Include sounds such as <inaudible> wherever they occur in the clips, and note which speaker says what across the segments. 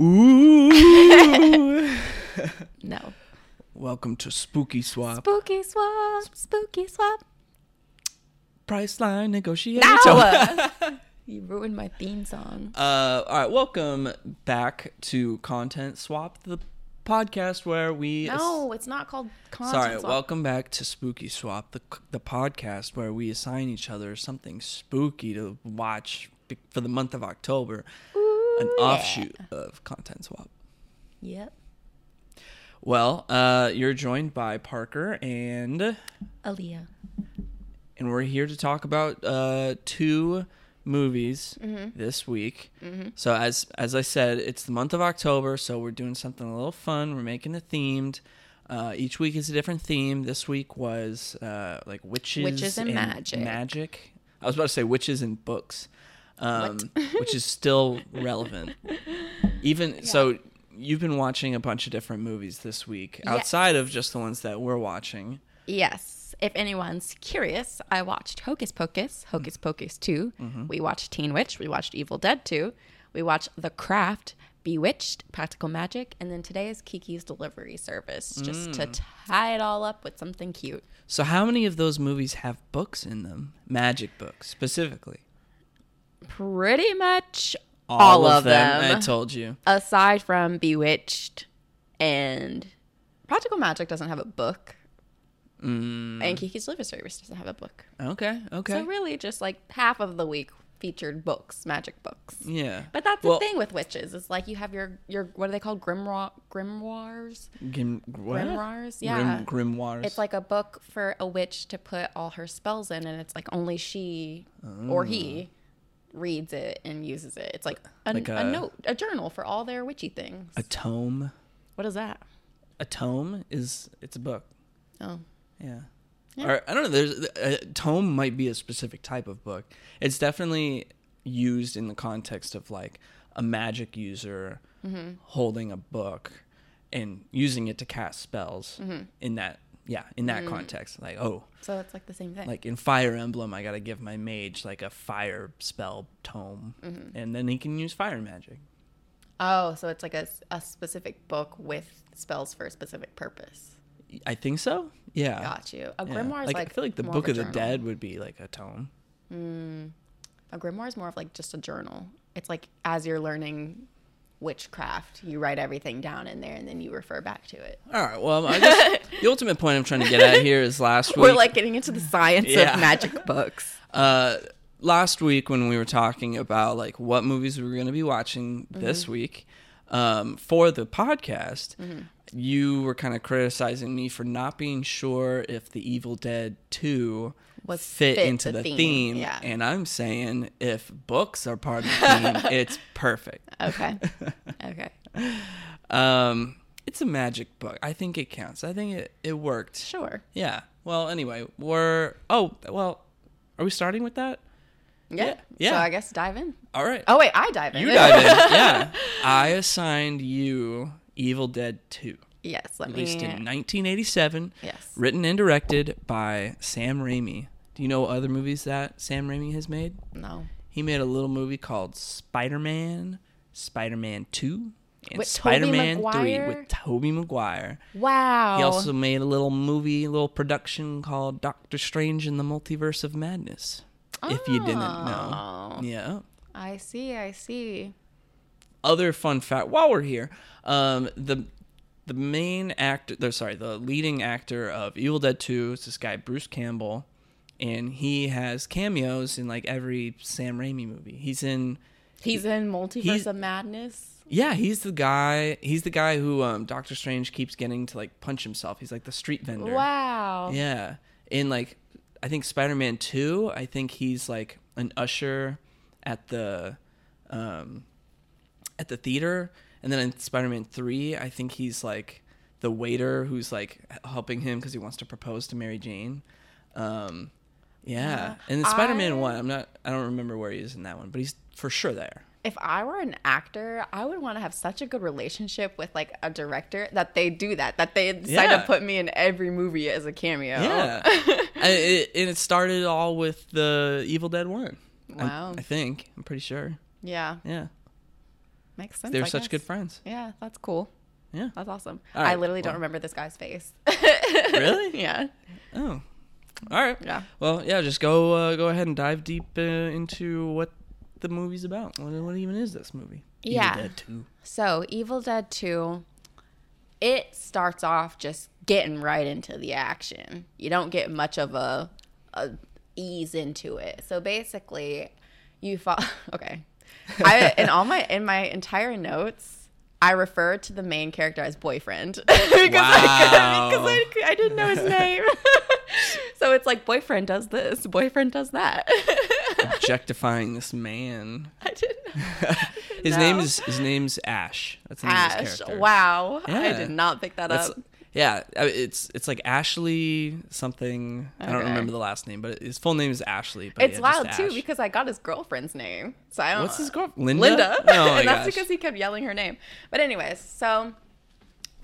Speaker 1: Ooh. <laughs>
Speaker 2: No.
Speaker 1: Welcome to Spooky Swap.
Speaker 2: Spooky swap, spooky swap.
Speaker 1: Priceline negotiation.
Speaker 2: No! <laughs> you ruined my theme song.
Speaker 1: Uh, all right, welcome back to Content Swap, the podcast where we.
Speaker 2: No, it's not called content
Speaker 1: Sorry,
Speaker 2: swap.
Speaker 1: welcome back to Spooky Swap, the the podcast where we assign each other something spooky to watch for the month of October,
Speaker 2: Ooh, yeah.
Speaker 1: offshoot of Content Swap.
Speaker 2: Yep.
Speaker 1: Well, uh, you're joined by Parker and
Speaker 2: Aaliyah.
Speaker 1: and we're here to talk about uh, two movies
Speaker 2: Mm-hmm.
Speaker 1: this week. So as as I said, it's the month of October, so we're doing something a little fun. We're making it themed. Uh, each week is a different theme. This week was uh, like witches,
Speaker 2: Witches and magic.
Speaker 1: Magic. I was about to say witches and books, um, which is still relevant. <laughs> Even so, you've been watching a bunch of different movies this week
Speaker 2: Yeah.
Speaker 1: outside of just the ones that we're watching.
Speaker 2: Yes. If anyone's curious, I watched Hocus Pocus, Hocus mm-hmm. Pocus 2. Mm-hmm. We watched Teen Witch. We watched Evil Dead 2. We watched The Craft, Bewitched, Practical Magic. And then today is Kiki's Delivery Service, just to mm. tie it all up with something cute.
Speaker 1: So, how many of those movies have books in them? Magic books, specifically.
Speaker 2: Pretty much all, of them.
Speaker 1: I told you.
Speaker 2: aside from Bewitched and Practical Magic doesn't have a book.
Speaker 1: Mm,
Speaker 2: And Kiki's Delivery Service doesn't have a book.
Speaker 1: okay. Okay.
Speaker 2: So really just like half of the week featured books, magic books.
Speaker 1: yeah.
Speaker 2: But that's
Speaker 1: Well-
Speaker 2: the thing with witches. It's like you have your your what are they called? Grimoire grimoires?
Speaker 1: Grim, what?
Speaker 2: Grimoires? Yeah.
Speaker 1: Grim, grimoires.
Speaker 2: It's like a book for a witch to put all her spells in and it's like only she or he reads it and uses it. It's like a,
Speaker 1: Like
Speaker 2: a,
Speaker 1: a-
Speaker 2: note, a journal for all their witchy things.
Speaker 1: a tome.
Speaker 2: what is that?
Speaker 1: A tome is it's a book.
Speaker 2: Oh.
Speaker 1: Yeah.
Speaker 2: Yeah.
Speaker 1: Or I don't know. There's a tome might be a specific type of book. It's definitely used in the context of like a magic user
Speaker 2: Mm-hmm.
Speaker 1: holding a book and using it to cast spells.
Speaker 2: Mm-hmm.
Speaker 1: In that, yeah, in that context, like oh,
Speaker 2: So it's like the same thing.
Speaker 1: like in Fire Emblem, I gotta give my mage like a fire spell tome,
Speaker 2: Mm-hmm.
Speaker 1: and then he can use fire magic.
Speaker 2: oh, so it's like a, a specific book with spells for a specific purpose.
Speaker 1: I think so. Yeah.
Speaker 2: Got you. A
Speaker 1: Yeah.
Speaker 2: grimoire is
Speaker 1: like,
Speaker 2: like,
Speaker 1: I feel like the Book
Speaker 2: a
Speaker 1: of the. Dead would be like a tome.
Speaker 2: A grimoire is more of like just a journal. It's like as you're learning witchcraft, you write everything down in there and then you refer back to it.
Speaker 1: All right. Well, I guess <laughs> the ultimate point I'm trying to get at here is last week.
Speaker 2: We're like getting into the science
Speaker 1: Yeah.
Speaker 2: of magic books. <laughs>
Speaker 1: uh, last week when we were talking about like what movies we were going to be watching
Speaker 2: Mm-hmm.
Speaker 1: this week um, for the podcast,
Speaker 2: Mm-hmm.
Speaker 1: you were kind of criticizing me for not being sure if the Evil Dead Two
Speaker 2: Was
Speaker 1: fit,
Speaker 2: fit
Speaker 1: into
Speaker 2: the
Speaker 1: the,
Speaker 2: theme,
Speaker 1: theme,
Speaker 2: yeah.
Speaker 1: and I'm saying if books are part of the theme, <laughs> it's perfect.
Speaker 2: Okay. <laughs> Okay.
Speaker 1: Um, it's a magic book. I think it counts. I think it, it worked.
Speaker 2: Sure.
Speaker 1: Yeah. Well, anyway, we're oh well, are we starting with that?
Speaker 2: Yeah.
Speaker 1: Yeah. Yeah.
Speaker 2: So I guess dive in.
Speaker 1: All right.
Speaker 2: Oh wait, I dive in.
Speaker 1: You dive in. <laughs> Yeah. I assigned you Evil Dead 2,
Speaker 2: yes. Let
Speaker 1: released
Speaker 2: me.
Speaker 1: in 1987,
Speaker 2: Yes.
Speaker 1: written and directed by Sam Raimi. Do you know what other movies that Sam Raimi has made?
Speaker 2: No.
Speaker 1: He made a little movie called Spider-Man, Spider-Man 2, and Spider-Man 3 with Tobey Maguire.
Speaker 2: Wow.
Speaker 1: He also made a little movie, a little production called Doctor Strange in the Multiverse of Madness. If you didn't know.
Speaker 2: Oh.
Speaker 1: Yeah.
Speaker 2: I see. I see.
Speaker 1: Other fun fact while we're here, um, the the main actor, sorry, the leading actor of Evil Dead 2 is this guy Bruce Campbell, and he has cameos in like every Sam Raimi movie. He's in
Speaker 2: He's in Multiverse
Speaker 1: he's-
Speaker 2: of Madness.
Speaker 1: Yeah, he's the guy. He's the guy who um, Doctor Strange keeps getting to like punch himself. He's like the street vendor.
Speaker 2: Wow.
Speaker 1: Yeah, in like I think Spider-Man Two, I think he's like an usher at the um, at the theater, and then in Spider-Man Three, I think he's like the waiter who's like helping him because he wants to propose to Mary Jane. Um, yeah, and in Spider-Man One, I'm not. I don't remember where he is in that one, but he's for sure there.
Speaker 2: If I were an actor, I would want to have such a good relationship with like a director that they do that, that they decide
Speaker 1: Yeah.
Speaker 2: to put me in every movie as a cameo.
Speaker 1: Yeah, <laughs> and, it, and it started all with the Evil Dead one. I-
Speaker 2: Wow.
Speaker 1: I, think I'm pretty sure.
Speaker 2: Yeah.
Speaker 1: Yeah.
Speaker 2: Makes sense.
Speaker 1: They're
Speaker 2: I
Speaker 1: such
Speaker 2: guess.
Speaker 1: good friends.
Speaker 2: Yeah, that's cool.
Speaker 1: Yeah.
Speaker 2: That's awesome.
Speaker 1: All
Speaker 2: I
Speaker 1: right,
Speaker 2: literally don't remember this guy's face.
Speaker 1: Really? <laughs>
Speaker 2: yeah.
Speaker 1: Oh. All right.
Speaker 2: Yeah.
Speaker 1: Well, yeah. Just go uh, go ahead and dive deep uh, into what the movie's about. What, what even is this movie? Evil
Speaker 2: Yeah.
Speaker 1: Dead Two.
Speaker 2: So, Evil Dead 2, it starts off just getting right into the action. You don't get much of a, a ease into it. So basically, you fall. <laughs> Okay, I in all my in my entire notes, I refer to the main character as boyfriend <laughs> because I,
Speaker 1: Wow.
Speaker 2: because I, I didn't know his name. <laughs> so it's like boyfriend does this, boyfriend does that. <laughs>
Speaker 1: Objectifying this man.
Speaker 2: I didn't. <laughs>
Speaker 1: His name is his name's Ash. That's the name of
Speaker 2: Ash.
Speaker 1: his character.
Speaker 2: Wow, I did not pick that
Speaker 1: That's,
Speaker 2: up.
Speaker 1: yeah, it's it's like Ashley something. I don't remember the last name, but his full name is Ashley. But
Speaker 2: It's
Speaker 1: yeah,
Speaker 2: wild too because I got his girlfriend's name. So I don't.
Speaker 1: What's his girl? Linda.
Speaker 2: Linda.
Speaker 1: Oh <laughs>
Speaker 2: and that's
Speaker 1: gosh.
Speaker 2: because he kept yelling her name. But anyways, so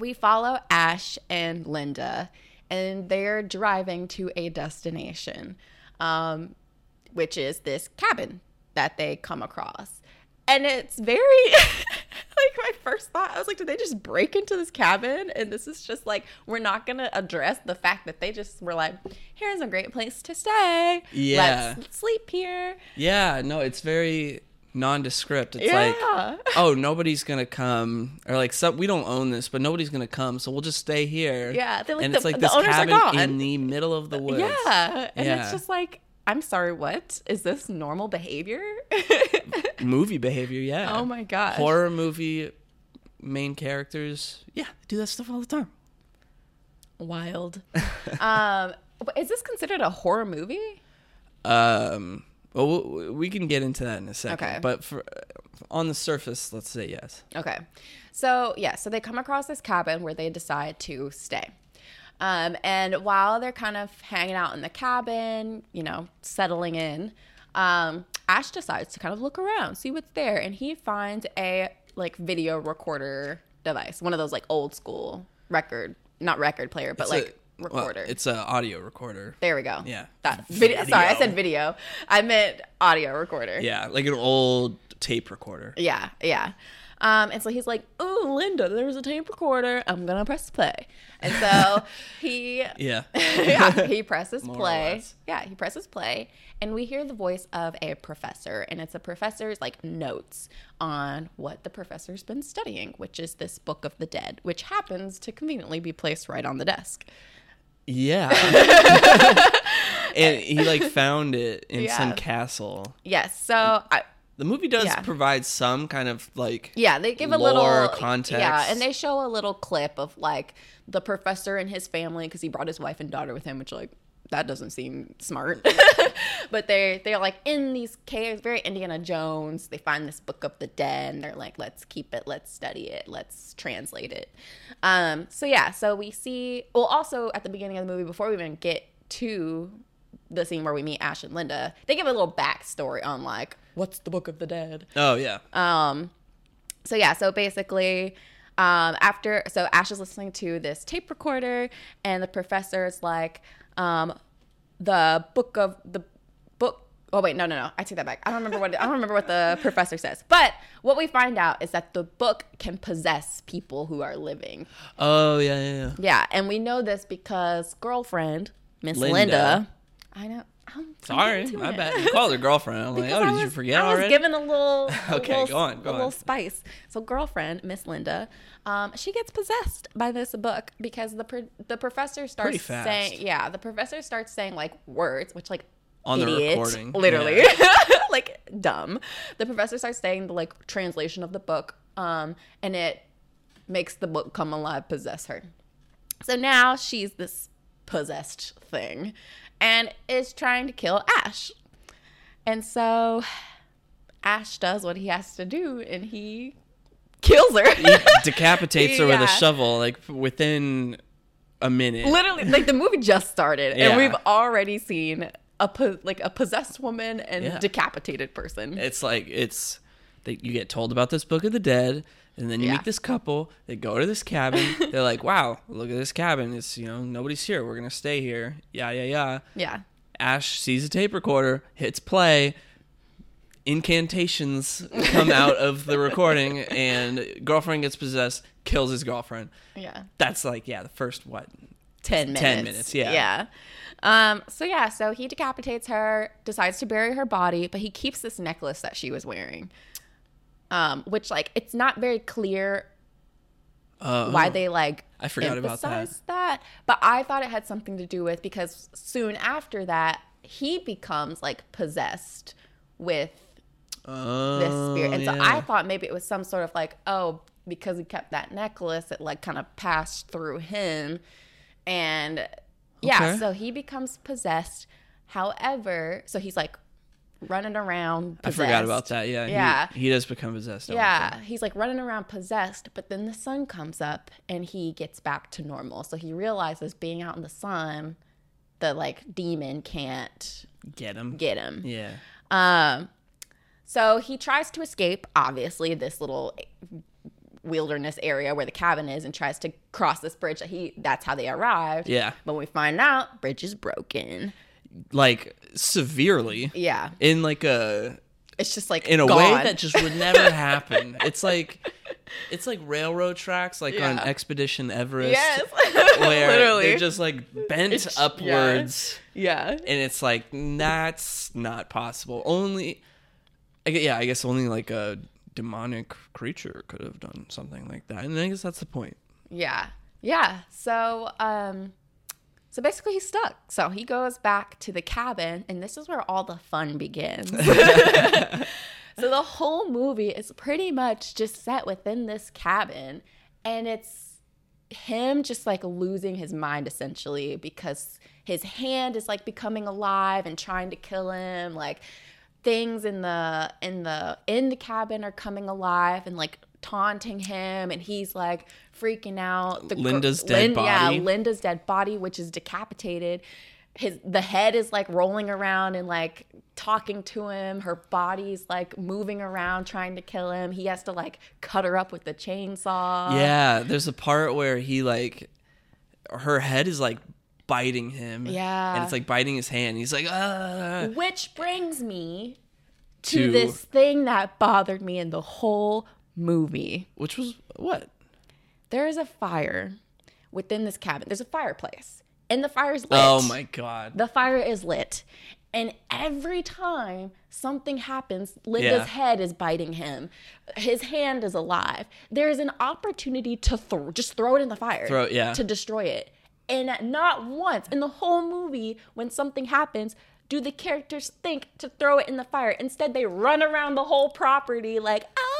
Speaker 2: we follow Ash and Linda, and they're driving to a destination, um, which is this cabin that they come across. And it's very <laughs> like my first thought. I was like, did they just break into this cabin? And this is just like we're not gonna address the fact that they just were like, here's a great place to stay.
Speaker 1: Yeah.
Speaker 2: Let's sleep here.
Speaker 1: Yeah, no, it's very nondescript. It's
Speaker 2: Yeah.
Speaker 1: like, oh, nobody's gonna come, or like, some, we don't own this, but nobody's gonna come, so we'll just stay here.
Speaker 2: Yeah, like,
Speaker 1: and
Speaker 2: the-
Speaker 1: it's like
Speaker 2: the
Speaker 1: this cabin in the middle of the woods.
Speaker 2: Yeah. And
Speaker 1: Yeah.
Speaker 2: it's just like, I'm sorry, what? Is this normal behavior? <laughs>
Speaker 1: movie behavior. Yeah.
Speaker 2: oh my god,
Speaker 1: Horror movie main characters. Yeah, they do that stuff all the time.
Speaker 2: Wild. <laughs> um, is this considered a horror movie?
Speaker 1: Um. Well, we can get into that in a second.
Speaker 2: Okay.
Speaker 1: But for on the surface, let's say yes.
Speaker 2: Okay. So, yeah, so they come across this cabin where they decide to stay. Um, and while they're kind of hanging out in the cabin, you know, settling in, um, Ash decides to kind of look around, see what's there. And he finds a like video recorder device, one of those like old school record, not record player, but
Speaker 1: It's
Speaker 2: like
Speaker 1: a- well,
Speaker 2: recorder.
Speaker 1: it's an audio recorder.
Speaker 2: there we go.
Speaker 1: Yeah.
Speaker 2: That video. Sorry, I said video. I meant audio recorder.
Speaker 1: Yeah, like an old tape recorder.
Speaker 2: Yeah, yeah. Um, and so he's like, "Oh, Linda, there's a tape recorder. I'm gonna press play." And so <laughs> he,
Speaker 1: Yeah. <laughs>
Speaker 2: yeah, he presses play. Yeah, he presses play, and we hear the voice of a professor, and it's a professor's like notes on what the professor's been studying, which is this Book of the Dead, which happens to conveniently be placed right on the desk.
Speaker 1: Yeah. <laughs> and he like found it in some castle.
Speaker 2: Yes. So I,
Speaker 1: The movie does
Speaker 2: Yeah.
Speaker 1: provide some kind of like
Speaker 2: Yeah, they give a little
Speaker 1: context.
Speaker 2: Yeah, and they show a little clip of like the professor and his family because he brought his wife and daughter with him, which like that doesn't seem smart. <laughs> but they're they're like in these caves, very Indiana Jones. They find this book of the dead, and they're like, let's keep it, let's study it, let's translate it. Um, so yeah, so we see. Well, also at the beginning of the movie, before we even get to the scene where we meet Ash and Linda, they give a little backstory on like what's the book of the dead.
Speaker 1: Oh yeah.
Speaker 2: Um, so yeah, so basically, um, after so Ash is listening to this tape recorder, and the professor is like, um, the book of the book. Oh wait, no, no, no. I take that back. I don't remember what I don't remember what the <laughs> professor says. But what we find out is that the book can possess people who are living.
Speaker 1: Oh yeah, yeah, yeah.
Speaker 2: Yeah, and we know this because girlfriend Miss
Speaker 1: Linda.
Speaker 2: Linda. I know. I'm,
Speaker 1: Sorry, my
Speaker 2: it.
Speaker 1: bad. You called her girlfriend. I'm like, oh,
Speaker 2: I
Speaker 1: did you
Speaker 2: was-
Speaker 1: forget
Speaker 2: I was
Speaker 1: already?
Speaker 2: given a little, a <laughs>
Speaker 1: Okay,
Speaker 2: little,
Speaker 1: go on, go
Speaker 2: a little spice. So, girlfriend Miss Linda, um, she gets possessed by this book because the pro- the professor starts saying, yeah, the professor starts saying like words, which like
Speaker 1: On the recording,
Speaker 2: literally,
Speaker 1: yeah. <laughs>
Speaker 2: like dumb. The professor starts saying the like translation of the book, um, and it makes the book come alive, possess her. So now she's this possessed thing and is trying to kill Ash. And so Ash does what he has to do and he kills her.
Speaker 1: He decapitates her with a <laughs> shovel like within a minute.
Speaker 2: Literally, like the movie just started
Speaker 1: Yeah.
Speaker 2: and we've already seen a po- like a possessed woman and
Speaker 1: Yeah.
Speaker 2: decapitated person.
Speaker 1: It's like it's they, you get told about this book of the dead, and then you
Speaker 2: Yeah.
Speaker 1: meet this couple. They go to this cabin. <laughs> They're like, "Wow, look at this cabin. It's you know nobody's here. We're gonna stay here." Yeah, yeah, yeah.
Speaker 2: yeah.
Speaker 1: Ash sees a tape recorder, hits play, incantations come out of the recording, <laughs> and girlfriend gets possessed, kills his girlfriend.
Speaker 2: Yeah.
Speaker 1: That's like yeah, the first what
Speaker 2: 10 minutes.
Speaker 1: 10 minutes, yeah.
Speaker 2: Yeah. Um, so yeah, so he decapitates her, decides to bury her body, but he keeps this necklace that she was wearing. Um, which like it's not very clear
Speaker 1: uh,
Speaker 2: why they like
Speaker 1: I forgot about that.
Speaker 2: that. But I thought it had something to do with because soon after that he becomes like possessed with
Speaker 1: oh,
Speaker 2: this spirit. And so. I thought maybe it was some sort of like, oh, because he kept that necklace, it like kind of passed through him. And yeah,
Speaker 1: Okay.
Speaker 2: so he becomes possessed. However, so he's like running around.
Speaker 1: I forgot about that. Yeah,
Speaker 2: Yeah.
Speaker 1: he, does become possessed.
Speaker 2: Yeah, he's like running around possessed, but then the sun comes up and he gets back to normal. So he realizes being out in the sun, the like demon can't
Speaker 1: get him.
Speaker 2: get him.
Speaker 1: yeah,
Speaker 2: Um, so he tries to escape, obviously, this little wilderness area where the cabin is, and tries to cross this bridge. That he that's how they arrived.
Speaker 1: yeah,
Speaker 2: But we find out bridge is broken.
Speaker 1: Like severely
Speaker 2: Yeah,
Speaker 1: in like a
Speaker 2: it's just like
Speaker 1: in a
Speaker 2: gone.
Speaker 1: way that just would never <laughs> happen. It's like it's like railroad tracks, like on Expedition Everest,
Speaker 2: yes, <laughs>
Speaker 1: where
Speaker 2: literally.
Speaker 1: they're just like bent
Speaker 2: It's-
Speaker 1: upwards,
Speaker 2: yeah.
Speaker 1: and it's like that's not possible. Only, I yeah, I guess only like a demonic creature could have done something like that, and I guess that's the point.
Speaker 2: Yeah. Yeah. So, um, so basically he's stuck. So he goes back to the cabin, and this is where all the fun begins. <laughs> <laughs> so the whole movie is pretty much just set within this cabin, and it's him just like losing his mind essentially because his hand is like becoming alive and trying to kill him like things in the in the in the cabin are coming alive and like taunting him and he's like freaking out gr-
Speaker 1: Linda's dead
Speaker 2: yeah
Speaker 1: body.
Speaker 2: Yeah, Linda's dead body which is decapitated his the head is like rolling around and like talking to him her body's like moving around trying to kill him he has to like cut her up with the chainsaw
Speaker 1: yeah, there's a part where he like her head is like biting him.
Speaker 2: Yeah.
Speaker 1: and it's like biting his hand. He's like, ah.
Speaker 2: Which brings me to,
Speaker 1: To-
Speaker 2: this thing that bothered me in the whole movie.
Speaker 1: Which was what?
Speaker 2: There is a fire within this cabin. There's a fireplace, and the fire is lit.
Speaker 1: Oh my god.
Speaker 2: The fire is lit. And every time something happens, Linda's
Speaker 1: Yeah.
Speaker 2: head is biting him. His hand is alive. There is an opportunity to throw, just throw it in the fire.
Speaker 1: Throw it, yeah.
Speaker 2: To destroy it. And not once in the whole movie, when something happens, do the characters think to throw it in the fire. Instead, they run around the whole property like, ah,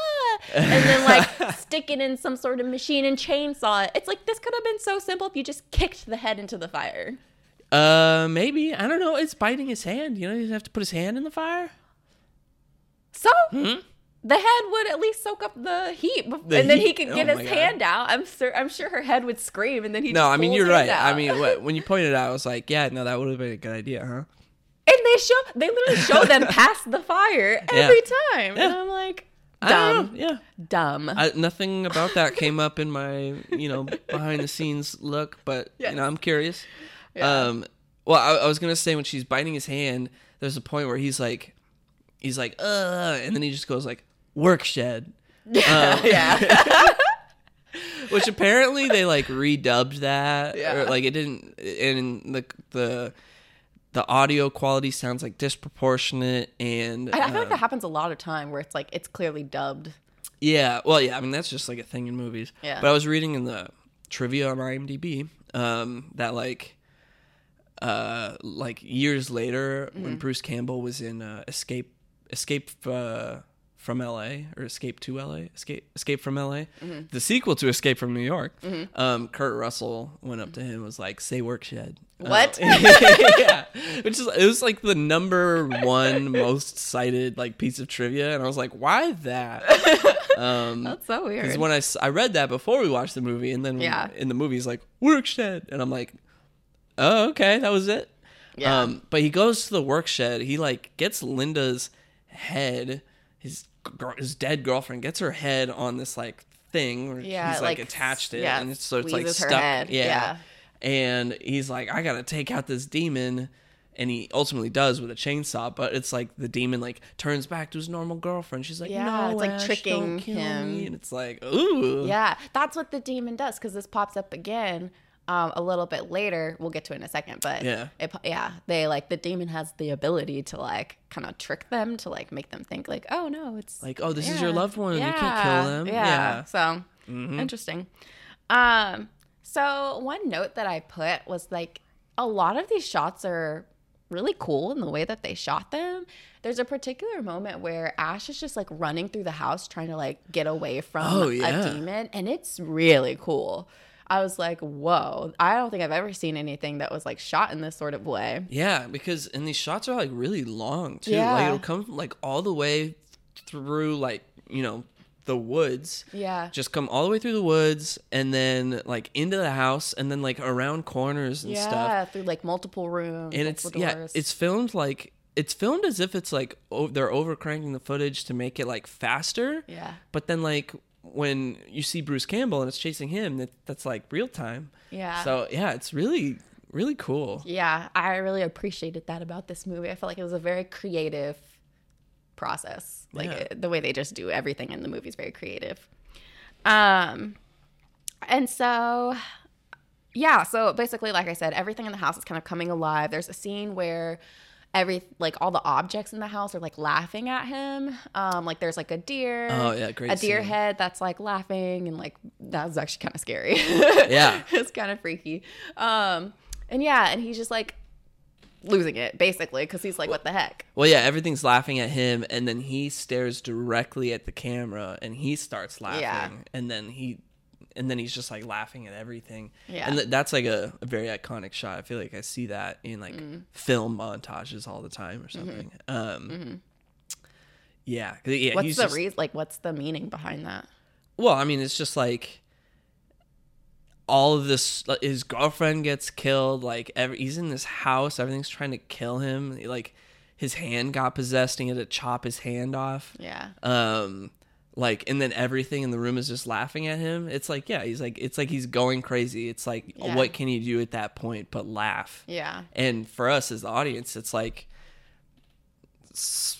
Speaker 2: and then like <laughs> stick it in some sort of machine and chainsaw it. It's like, this could have been so simple if you just kicked the head into the fire.
Speaker 1: Uh, maybe I don't know. It's biting his hand. You know, you have to put his hand in the fire.
Speaker 2: So
Speaker 1: Hmm?
Speaker 2: the head would at least soak up the heat,
Speaker 1: The
Speaker 2: and then he could
Speaker 1: Oh
Speaker 2: get
Speaker 1: my
Speaker 2: his hand out. I'm sure. I'm sure her head would scream, and then he.
Speaker 1: No, I mean you're right.
Speaker 2: hand
Speaker 1: I mean, what, when you <laughs> pointed it out, I was like, yeah, no, that would have been a good idea, huh?
Speaker 2: and they show. They literally show them <laughs> past the fire every time, and I'm like, dumb,
Speaker 1: Yeah.
Speaker 2: dumb.
Speaker 1: I, nothing about that came up in my, you know, behind the scenes look, but
Speaker 2: Yes.
Speaker 1: you know, I'm curious.
Speaker 2: Yeah.
Speaker 1: Um, well, I, I was gonna say when she's biting his hand, there's a point where he's like, he's like, uh, and then he just goes like, work shed, <laughs>
Speaker 2: yeah, <laughs> <laughs>
Speaker 1: which apparently they like redubbed that,
Speaker 2: Yeah.
Speaker 1: or like it didn't, and the the the audio quality sounds like disproportionate, and
Speaker 2: I, I feel like
Speaker 1: uh,
Speaker 2: that happens a lot of time where it's like it's clearly dubbed.
Speaker 1: Yeah, well, yeah. I mean, that's just like a thing in movies.
Speaker 2: Yeah.
Speaker 1: But I was reading in the trivia on IMDb um, that like, uh, like years later,
Speaker 2: Mm-hmm.
Speaker 1: when Bruce Campbell was in uh, Escape, Escape uh, from L.A. or Escape to L.A. Escape, Escape from L.A.
Speaker 2: Mm-hmm.
Speaker 1: The sequel to Escape from New York. Um, Kurt Russell went up to him and was like, "Say work shed." Uh,
Speaker 2: What? <laughs>
Speaker 1: yeah, which is it was like the number one most cited like piece of trivia, and I was like, "Why that?" <laughs> Um,
Speaker 2: That's so weird.
Speaker 1: because when I read that before we watched the movie, and then
Speaker 2: Yeah.
Speaker 1: in the movie he's like work shed, and I'm like, oh okay, that was it.
Speaker 2: Yeah.
Speaker 1: Um, but he goes to the work shed. He like gets Linda's head, his his dead girlfriend gets her head on this like thing where
Speaker 2: Yeah,
Speaker 1: he's like,
Speaker 2: like,
Speaker 1: attached it,
Speaker 2: yeah,
Speaker 1: and it's, so it's like stuck. Yeah.
Speaker 2: yeah.
Speaker 1: And he's like, I gotta take out this demon. and he ultimately does with a chainsaw. But it's like the demon like turns back to his normal girlfriend. She's like,
Speaker 2: Yeah,
Speaker 1: no,
Speaker 2: it's like
Speaker 1: Ash,
Speaker 2: tricking him.
Speaker 1: me. and it's like, ooh,
Speaker 2: Yeah, that's what the demon does because this pops up again um, a little bit later. We'll get to it in a second, but
Speaker 1: Yeah.
Speaker 2: it, yeah, they like the demon has the ability to like kind of trick them to like make them think like, oh no, it's
Speaker 1: like oh, this is your loved one. You can't kill them.
Speaker 2: Yeah.
Speaker 1: Yeah,
Speaker 2: So interesting. Um, so one note that I put was like a lot of these shots are really cool in the way that they shot them. There's a particular moment where Ash is just like running through the house trying to like get away from
Speaker 1: Oh, yeah.
Speaker 2: a demon, and it's really cool. I was like, whoa, I don't think I've ever seen anything that was like shot in this sort of way.
Speaker 1: Yeah, because and these shots are like really long too.
Speaker 2: Yeah.
Speaker 1: Like it'll come like all the way through like you know the woods.
Speaker 2: Yeah.
Speaker 1: Just come all the way through the woods and then like into the house and then like around corners and
Speaker 2: yeah,
Speaker 1: stuff.
Speaker 2: Yeah, through like multiple rooms.
Speaker 1: And it's
Speaker 2: multiple
Speaker 1: yeah, it's filmed like it's filmed as if it's like oh, they're overcranking the footage to make it like faster.
Speaker 2: yeah.
Speaker 1: But then like when you see Bruce Campbell and it's chasing him, that, that's like real time.
Speaker 2: Yeah.
Speaker 1: So yeah, it's really really cool.
Speaker 2: Yeah, I really appreciated that about this movie. I felt like it was a very creative process. Like
Speaker 1: Yeah.
Speaker 2: it- the way they just do everything in the movie is very creative. Um and so yeah, so basically like I said, everything in the house is kind of coming alive. There's a scene where every like all the objects in the house are like laughing at him. Um like there's like a deer.
Speaker 1: Oh, yeah, great
Speaker 2: A deer
Speaker 1: scene.
Speaker 2: head that's like laughing and like that was actually kind of scary.
Speaker 1: Yeah. <laughs>
Speaker 2: it's kind of freaky. Um, and yeah, and he's just like losing it basically because he's like, what the heck?
Speaker 1: Well, yeah, everything's laughing at him, and then he stares directly at the camera, and he starts laughing,
Speaker 2: Yeah.
Speaker 1: and then he, and then he's just like laughing at everything.
Speaker 2: Yeah.
Speaker 1: and th- that's like a, a very iconic shot. I feel like I see that in like
Speaker 2: Mm-hmm.
Speaker 1: film montages all the time or something. Um, yeah, 'cause, yeah.
Speaker 2: What's
Speaker 1: he's
Speaker 2: the
Speaker 1: just-
Speaker 2: reason? Like, what's the meaning behind that?
Speaker 1: Well, I mean, it's just like all of this. His girlfriend gets killed. Like every, he's in this house. Everything's trying to kill him. Like his hand got possessed. And he had to chop his hand off.
Speaker 2: Yeah.
Speaker 1: Um, like and then everything in the room is just laughing at him. It's like yeah, he's like it's like he's going crazy. It's like
Speaker 2: Yeah.
Speaker 1: what can you do at that point but laugh?
Speaker 2: Yeah.
Speaker 1: And for us as the audience, it's like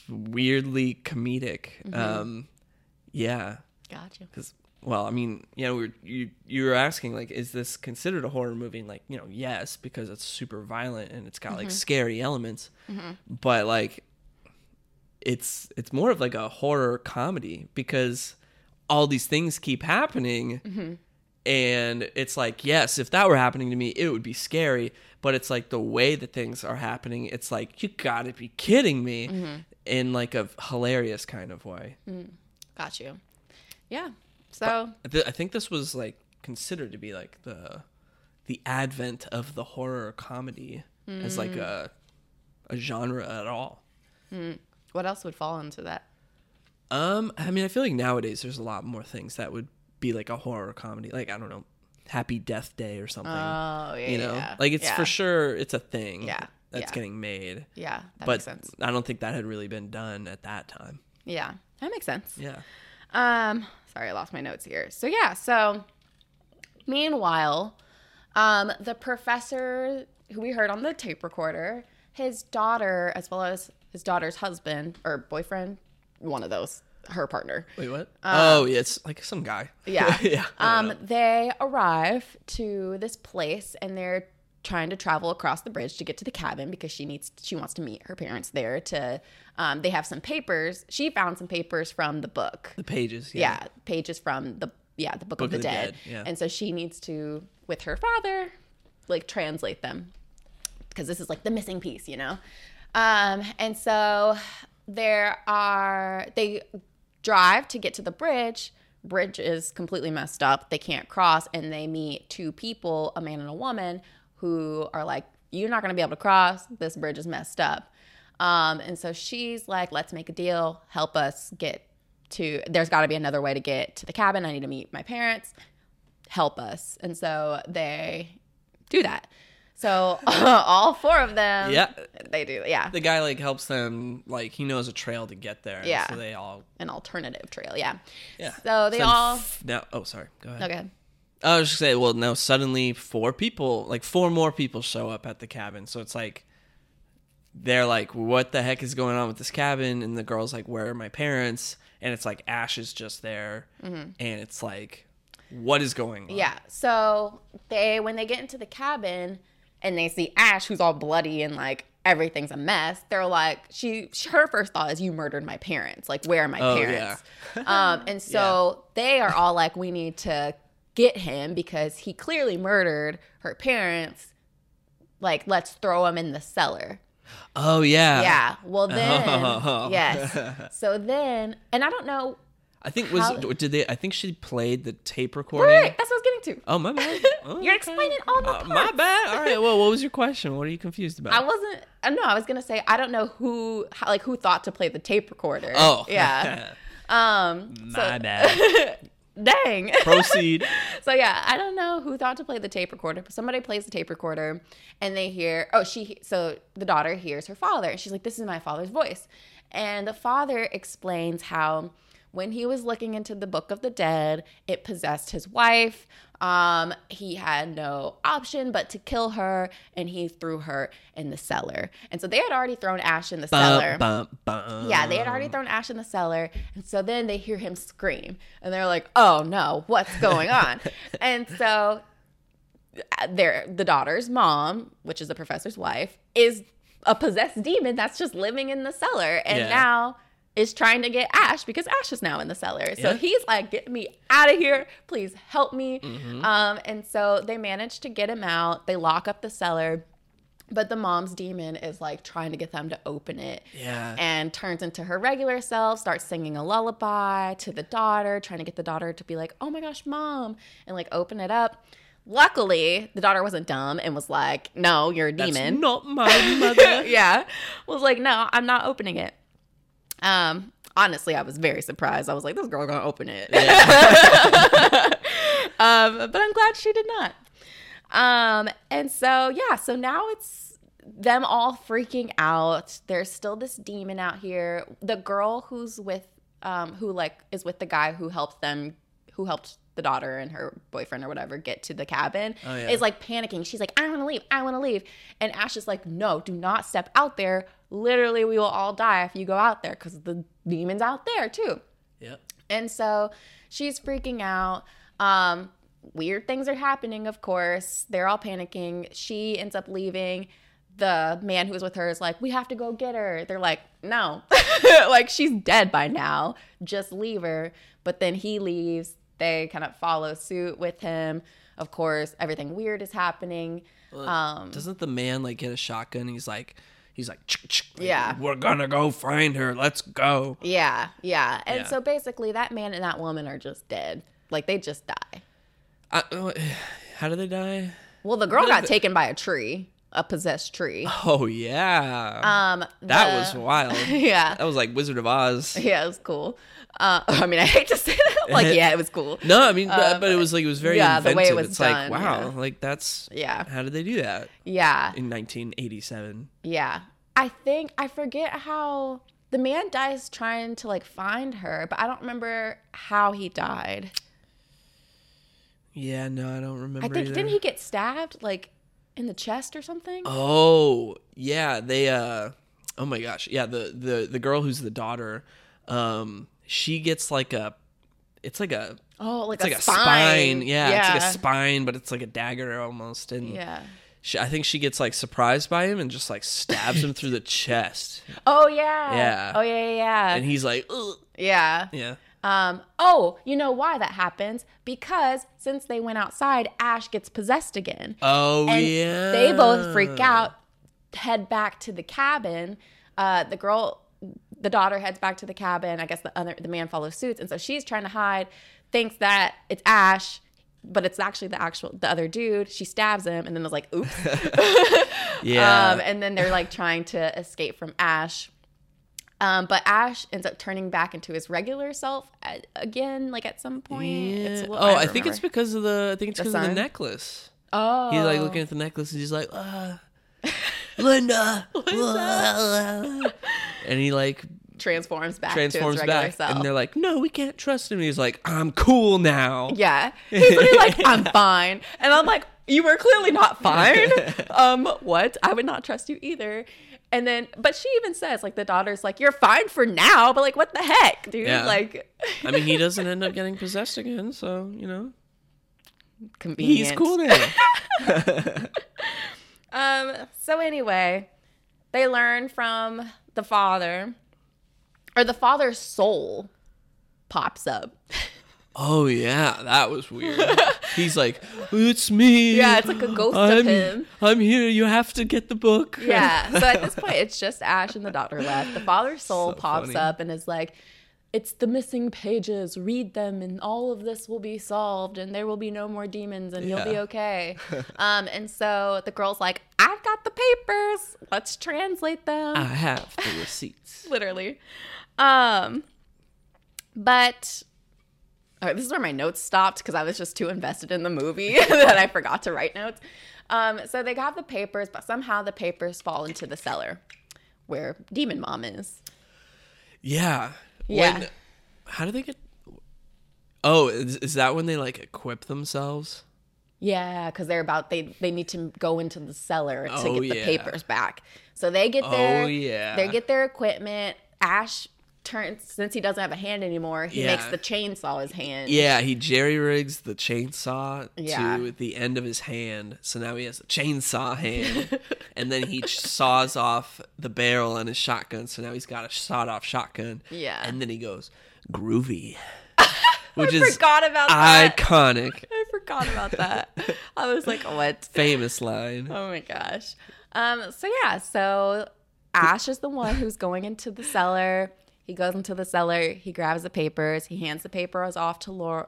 Speaker 1: weirdly comedic.
Speaker 2: Mm-hmm.
Speaker 1: Um, yeah
Speaker 2: Gotcha.
Speaker 1: because well i mean you know we were, you you were asking like is this considered a horror movie and like you know yes because it's super violent and it's got
Speaker 2: Mm-hmm.
Speaker 1: like scary elements but like it's it's more of like a horror comedy because all these things keep happening
Speaker 2: Mm-hmm.
Speaker 1: and it's like yes if that were happening to me it would be scary but it's like the way that things are happening it's like you gotta be kidding me
Speaker 2: Mm-hmm.
Speaker 1: in like a hilarious kind of way
Speaker 2: Got you. Yeah. So
Speaker 1: I, th- I think this was like considered to be like the the advent of the horror comedy as like a a genre at all.
Speaker 2: What else would fall into that?
Speaker 1: Um, I mean, I feel like nowadays there's a lot more things that would be like a horror comedy, like I don't know, Happy Death Day or something.
Speaker 2: Oh, yeah.
Speaker 1: you know,
Speaker 2: yeah.
Speaker 1: like it's
Speaker 2: yeah.
Speaker 1: for sure it's a thing.
Speaker 2: Yeah,
Speaker 1: that's
Speaker 2: yeah.
Speaker 1: getting made.
Speaker 2: Yeah. That
Speaker 1: but
Speaker 2: makes sense.
Speaker 1: I don't think that had really been done at that time.
Speaker 2: Yeah. That makes sense.
Speaker 1: Yeah.
Speaker 2: Um, sorry, I lost my notes here. So yeah, so meanwhile, um, the professor who we heard on the tape recorder, his daughter, as well as his daughter's husband or boyfriend, one of those, her partner.
Speaker 1: Wait, what? oh, yeah, it's like some guy. <laughs>
Speaker 2: Yeah.
Speaker 1: yeah.
Speaker 2: Um, they arrive to this place and they're trying to travel across the bridge to get to the cabin because she needs she wants to meet her parents there to um, they have some papers she found some papers from the book
Speaker 1: the pages.
Speaker 2: yeah. pages from the yeah the book, of the, dead,
Speaker 1: yeah.
Speaker 2: and so she needs to with her father like translate them because this is like the missing piece you know um and so there are they drive to get to the bridge. Bridge is completely messed up. They can't cross and they meet two people a man and a woman who are like you're not going to be able to cross. This bridge is messed up. Um, and so she's like let's make a deal. Help us get to there's got to be another way to get to the cabin. I need to meet my parents. Help us. And so they do that so <laughs> all four of them
Speaker 1: Yeah.
Speaker 2: they do yeah
Speaker 1: the guy like helps them like he knows a trail to get there.
Speaker 2: Yeah.
Speaker 1: So they all
Speaker 2: an alternative trail yeah
Speaker 1: yeah.
Speaker 2: so they
Speaker 1: then
Speaker 2: all
Speaker 1: now oh sorry go ahead.
Speaker 2: okay
Speaker 1: I was just say, well now suddenly four people like four more people show up at the cabin so it's like they're like, "What the heck is going on with this cabin?" And the girl's like, "Where are my parents?" And it's like Ash is just there, and it's like, "What is going on?"
Speaker 2: Mm-hmm. Yeah. So they when they get into the cabin and they see Ash who's all bloody and like everything's a mess, they're like she her first thought is you murdered my parents. Like where are my
Speaker 1: Oh,
Speaker 2: parents? <laughs> um and so they are all like we need to get him because he clearly murdered her parents. Like let's throw him in the cellar.
Speaker 1: Oh yeah.
Speaker 2: Yeah. Well then <laughs> yes. So then and I don't know
Speaker 1: I think was
Speaker 2: How-
Speaker 1: did they? I think she played the tape recording.
Speaker 2: Right, that's what I was getting to.
Speaker 1: Oh my bad. Oh, <laughs>
Speaker 2: You're
Speaker 1: okay.
Speaker 2: explaining all the
Speaker 1: Uh,
Speaker 2: parts.
Speaker 1: my bad. All right. Well, what was your question? What are you confused about?
Speaker 2: I wasn't. I know. I was gonna say I don't know who, how, like, who thought to play the tape recorder.
Speaker 1: oh <laughs>
Speaker 2: yeah. <laughs> Um. so-
Speaker 1: my bad.
Speaker 2: Dang.
Speaker 1: Proceed.
Speaker 2: so yeah, I don't know who thought to play the tape recorder, but somebody plays the tape recorder, and they hear. Oh, she. So the daughter hears her father, and she's like, "This is my father's voice," and the father explains how. When he was looking into the book of the dead, it possessed his wife. Um, he had no option but to kill her, and he threw her in the cellar. And so they had already thrown Ash in the cellar.
Speaker 1: Bum, bum, bum.
Speaker 2: Yeah, they had already thrown Ash in the cellar. And so then they hear him scream. And they're like, oh no, what's going on? <laughs> and so their the daughter's mom, which is the professor's wife, is a possessed demon that's just living in the cellar. And
Speaker 1: Yeah.
Speaker 2: now is trying to get Ash because Ash is now in the cellar. So
Speaker 1: Yeah.
Speaker 2: he's like, get me out of here. Please help me.
Speaker 1: Mm-hmm.
Speaker 2: Um, and so they manage to get him out. They lock up the cellar. But the mom's demon is like trying to get them to open it
Speaker 1: Yeah.
Speaker 2: and turns into her regular self, starts singing a lullaby to the daughter, trying to get the daughter to be like, oh my gosh, mom, and like open it up. Luckily, the daughter wasn't dumb and was like, no, you're a demon.
Speaker 1: That's not my <laughs> mother.
Speaker 2: yeah. Was like, no, I'm not opening it. Um, honestly, I was very surprised. I was like, this girl gonna open it. <laughs> um, but I'm glad she did not. Um, and so yeah, so now it's them all freaking out. There's still this demon out here. The girl who's with um who like is with the guy who helped them who helped the daughter and her boyfriend or whatever get to the cabin
Speaker 1: Oh, yeah.
Speaker 2: is like panicking. She's like, I want to leave. I want to leave. And Ash is like, No, do not step out there. Literally, we will all die if you go out there because the demon's out there too.
Speaker 1: Yep.
Speaker 2: And so she's freaking out. Um, weird things are happening, of course. They're all panicking. She ends up leaving. The man who was with her is like, We have to go get her. They're like, No. <laughs> like, she's dead by now. Just leave her. But then he leaves. They kind of follow suit with him. Of course, everything weird is happening. Um,
Speaker 1: Doesn't the man like get a shotgun? He's like, he's like, like,
Speaker 2: Yeah.
Speaker 1: we're gonna go find her. Let's go.
Speaker 2: yeah, yeah. And
Speaker 1: Yeah.
Speaker 2: so basically, that man and that woman are just dead. Like, they just die.
Speaker 1: I, uh, <sighs> how do they die?
Speaker 2: Well, the girl got taken by a tree, a possessed tree.
Speaker 1: Oh yeah,
Speaker 2: Um,
Speaker 1: that
Speaker 2: the-
Speaker 1: was wild. <laughs>
Speaker 2: yeah,
Speaker 1: That was like Wizard of Oz.
Speaker 2: yeah, it was cool. Uh, <laughs> I mean, I hate to say that. Like, <laughs> yeah, it was cool.
Speaker 1: No, I mean, but,
Speaker 2: Um,
Speaker 1: but it was like it was very
Speaker 2: yeah, the
Speaker 1: inventive.
Speaker 2: way it was
Speaker 1: it's
Speaker 2: done,
Speaker 1: like wow,
Speaker 2: yeah.
Speaker 1: like that's
Speaker 2: Yeah,
Speaker 1: how did they do that
Speaker 2: yeah,
Speaker 1: in 1987?
Speaker 2: yeah. I think I forget how the man dies trying to like find her, but I don't remember how he died.
Speaker 1: Yeah, no, I don't remember.
Speaker 2: I think
Speaker 1: either.
Speaker 2: didn't he get stabbed like in the chest or something?
Speaker 1: Oh yeah, they. uh Oh my gosh, yeah. The the the girl who's the daughter, um, she gets like a. It's like a.
Speaker 2: Oh, like
Speaker 1: It's
Speaker 2: a
Speaker 1: like a
Speaker 2: spine.
Speaker 1: spine. Yeah, it's like a spine, but it's like a dagger almost. And
Speaker 2: Yeah.
Speaker 1: she, I think she gets like surprised by him and just like stabs him through the chest. <laughs>
Speaker 2: Oh yeah.
Speaker 1: Yeah.
Speaker 2: Oh yeah, yeah, yeah.
Speaker 1: And he's like, Ugh.
Speaker 2: yeah.
Speaker 1: yeah.
Speaker 2: Um, oh, you know why that happens? Because since they went outside, Ash gets possessed again.
Speaker 1: Oh
Speaker 2: And
Speaker 1: yeah.
Speaker 2: They both freak out, head back to the cabin. Uh, the girl, the daughter heads back to the cabin. I guess the other, the man follows suits, and so she's trying to hide. Thinks that it's Ash, but it's actually the actual the other dude. She stabs him, and then was like, "Oops." <laughs>
Speaker 1: Yeah. <laughs>
Speaker 2: Um, and then they're like trying to escape from Ash. Um, but Ash ends up turning back into his regular self at, again, like at some point. It's
Speaker 1: Yeah. oh,
Speaker 2: don't
Speaker 1: I think it's because of the. I think it's because of the necklace.
Speaker 2: oh,
Speaker 1: He's like looking at the necklace and he's like, ah, <laughs> Linda, and he like
Speaker 2: transforms back
Speaker 1: transforms
Speaker 2: to his
Speaker 1: back,
Speaker 2: self.
Speaker 1: and they're like, no, we can't trust him. He's like, I'm cool now.
Speaker 2: yeah, he's like, <laughs> I'm fine, and I'm like, you were clearly not fine. <laughs> um, what? I would not trust you either. And then, but she even says, like, the daughter's like, "You're fine for now," but like, what the heck, dude?
Speaker 1: Yeah.
Speaker 2: Like,
Speaker 1: I mean, he <laughs> doesn't end up getting possessed again, so you know
Speaker 2: convenient.
Speaker 1: he's cool now. <laughs>
Speaker 2: Um. So anyway, they learn from the father, or the father's soul pops up. <laughs>
Speaker 1: oh yeah, that was weird. <laughs> He's like, "It's me."
Speaker 2: Yeah, it's like a ghost
Speaker 1: I'm,
Speaker 2: of him.
Speaker 1: I'm here. You have to get the book.
Speaker 2: Yeah. So at this <laughs> point, it's just Ash and the daughter left. The father's soul
Speaker 1: So
Speaker 2: pops
Speaker 1: funny.
Speaker 2: up and is like, "It's the missing pages. Read them, and all of this will be solved, and there will be no more demons, and you'll be okay." <laughs> um. And so the girl's like, "I've got the papers. Let's translate them."
Speaker 1: I have the receipts.
Speaker 2: literally. Um, but this is where my notes stopped because I was just too invested in the movie <laughs> that I forgot to write notes. Um, so they got the papers, but somehow the papers fall into the cellar where Demon Mom is.
Speaker 1: Yeah.
Speaker 2: Yeah.
Speaker 1: When, how do they get? Oh, is, is that when they like equip themselves?
Speaker 2: Yeah, because they're about they they need to go into the cellar to
Speaker 1: Oh,
Speaker 2: get the
Speaker 1: yeah.
Speaker 2: papers back. So they get their
Speaker 1: Oh, yeah.
Speaker 2: they get their equipment. Ash turns since he doesn't have a hand anymore. He makes the chainsaw his hand.
Speaker 1: Yeah, he jerry rigs the chainsaw
Speaker 2: Yeah.
Speaker 1: to the end of his hand, so now he has a chainsaw hand, <laughs> and then he saws off the barrel on his shotgun, so now he's got a sawed off shotgun.
Speaker 2: Yeah.
Speaker 1: and then he goes groovy, <laughs> which
Speaker 2: I
Speaker 1: is
Speaker 2: forgot about that.
Speaker 1: iconic,
Speaker 2: I forgot about that. I was like, what?
Speaker 1: famous line.
Speaker 2: Oh my gosh. Um, so yeah, so Ash is the one who's going into the cellar. He goes into the cellar, he grabs the papers, he hands the papers off to Laura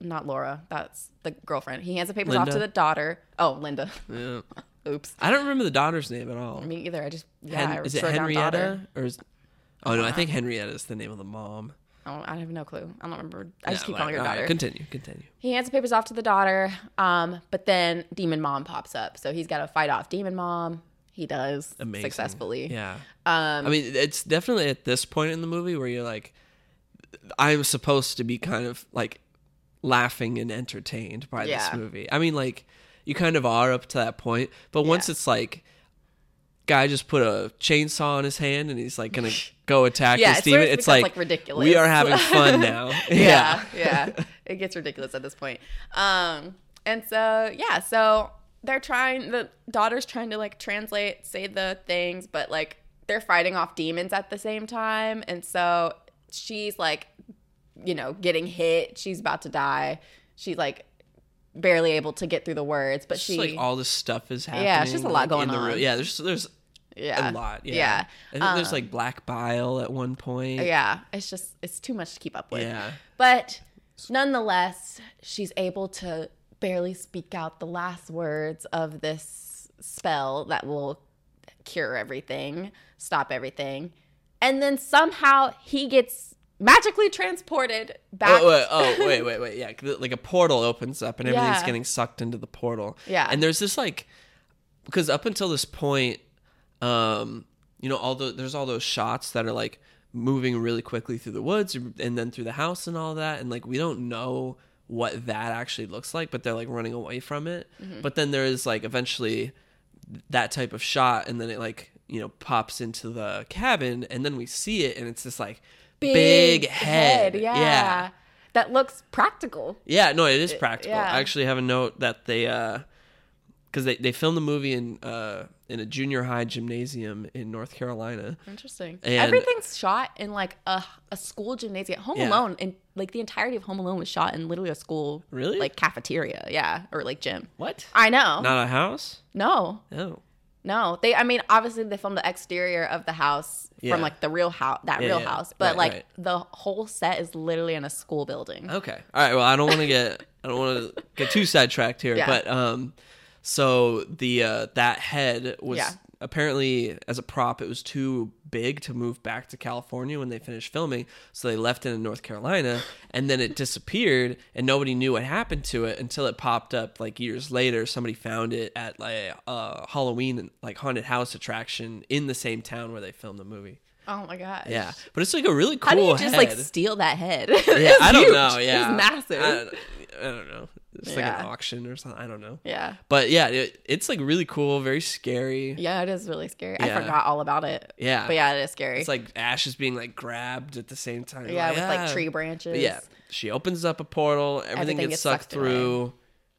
Speaker 2: not Laura, that's the girlfriend. He hands the papers off to the daughter. Oh, Linda.
Speaker 1: Yeah. <laughs>
Speaker 2: Oops.
Speaker 1: I don't remember the daughter's name at all.
Speaker 2: Me either. I just yeah,
Speaker 1: Hen-
Speaker 2: I
Speaker 1: is it
Speaker 2: daughter.
Speaker 1: Henrietta or is? Oh no, I think Henrietta is the name of the mom.
Speaker 2: Oh, I have no clue. I don't remember. I just
Speaker 1: Yeah,
Speaker 2: keep calling her
Speaker 1: all right,
Speaker 2: daughter.
Speaker 1: Continue, continue.
Speaker 2: He hands the papers off to the daughter, um, but then Demon Mom pops up. So he's got to fight off Demon Mom. He does
Speaker 1: Amazing.
Speaker 2: successfully.
Speaker 1: Yeah.
Speaker 2: Um,
Speaker 1: I mean, it's definitely at this point in the movie where you're like, I'm supposed to be kind of like laughing and entertained by
Speaker 2: Yeah.
Speaker 1: this movie. I mean, like, you kind of are up to that point, but once
Speaker 2: Yeah.
Speaker 1: it's like, guy just put a chainsaw in his hand and he's like gonna <laughs> go attack
Speaker 2: Yeah, it's
Speaker 1: demon.
Speaker 2: it
Speaker 1: It's like,
Speaker 2: like, ridiculous.
Speaker 1: We are having fun <laughs> now.
Speaker 2: yeah, yeah. It gets ridiculous at this point. Um, and so yeah, so they're trying. The daughter's trying to like translate, say the things, but like they're fighting off demons at the same time, and so she's like, you know, getting hit. She's about to die. She's like barely able to get through the words, but
Speaker 1: Just
Speaker 2: she
Speaker 1: like all this stuff is happening.
Speaker 2: Yeah, it's just a lot
Speaker 1: like,
Speaker 2: going
Speaker 1: in the room.
Speaker 2: on.
Speaker 1: Yeah, there's there's
Speaker 2: yeah
Speaker 1: a lot. Yeah,
Speaker 2: yeah
Speaker 1: I think there's
Speaker 2: Um,
Speaker 1: like black bile at one point.
Speaker 2: yeah. It's just it's too much to keep up with.
Speaker 1: Yeah.
Speaker 2: But nonetheless, she's able to barely speak out the last words of this spell that will cure everything, stop everything. And then somehow he gets magically transported back.
Speaker 1: Oh wait, oh, <laughs> wait, wait, wait. Yeah, like a portal opens up and everything's
Speaker 2: Yeah.
Speaker 1: getting sucked into the portal.
Speaker 2: Yeah.
Speaker 1: and there's this like, because up until this point, um, you know, all the there's all those shots that are like moving really quickly through the woods and then through the house and all that, and like we don't know what that actually looks like, but they're like running away from it.
Speaker 2: Mm-hmm.
Speaker 1: But then there is like eventually that type of shot, and then it like you know pops into the cabin, and then we see it, and it's this like big, head.
Speaker 2: Yeah.
Speaker 1: yeah.
Speaker 2: That looks practical.
Speaker 1: Yeah, no, it is practical.
Speaker 2: yeah.
Speaker 1: I actually have a note that they uh because they, they filmed the movie in uh in a junior high gymnasium in North Carolina.
Speaker 2: Interesting.
Speaker 1: And-
Speaker 2: Everything's shot in like a, a school gymnasium. Home
Speaker 1: Yeah.
Speaker 2: Alone and like the entirety of Home Alone was shot in literally a school
Speaker 1: Really?
Speaker 2: like cafeteria, yeah, or like gym.
Speaker 1: What?
Speaker 2: I know.
Speaker 1: Not a house?
Speaker 2: no.
Speaker 1: No.
Speaker 2: No. They I mean obviously they filmed the exterior of the house
Speaker 1: Yeah.
Speaker 2: from like the real house that
Speaker 1: Yeah,
Speaker 2: real house. But
Speaker 1: Right,
Speaker 2: like
Speaker 1: right.
Speaker 2: the whole set is literally in a school building.
Speaker 1: Okay. All right. Well, I don't want to get I don't want to get too <laughs> sidetracked here, but um, so the uh that head was
Speaker 2: Yeah.
Speaker 1: apparently as a prop it was too big to move back to California when they finished filming, so they left it in North Carolina, and then it disappeared, and nobody knew what happened to it until it popped up like years later. Somebody found it at like a Halloween like haunted house attraction in the same town where they filmed the movie.
Speaker 2: Oh my god.
Speaker 1: Yeah, but it's like a really cool.
Speaker 2: How do you just like steal that head?
Speaker 1: Yeah, I <laughs> don't
Speaker 2: huge.
Speaker 1: know. Yeah,
Speaker 2: It's massive.
Speaker 1: I don't, I don't know. It's like an auction or something. I don't know.
Speaker 2: Yeah.
Speaker 1: But yeah, it, it's like really cool, very scary.
Speaker 2: Yeah, it is really scary. I forgot all about it.
Speaker 1: Yeah.
Speaker 2: But yeah, it is scary.
Speaker 1: It's like Ash is being like grabbed at the same time.
Speaker 2: yeah, with like
Speaker 1: "Ah."
Speaker 2: tree branches.
Speaker 1: But yeah, she opens up a portal. Everything,
Speaker 2: Everything
Speaker 1: gets,
Speaker 2: gets
Speaker 1: sucked
Speaker 2: sucked away.
Speaker 1: through,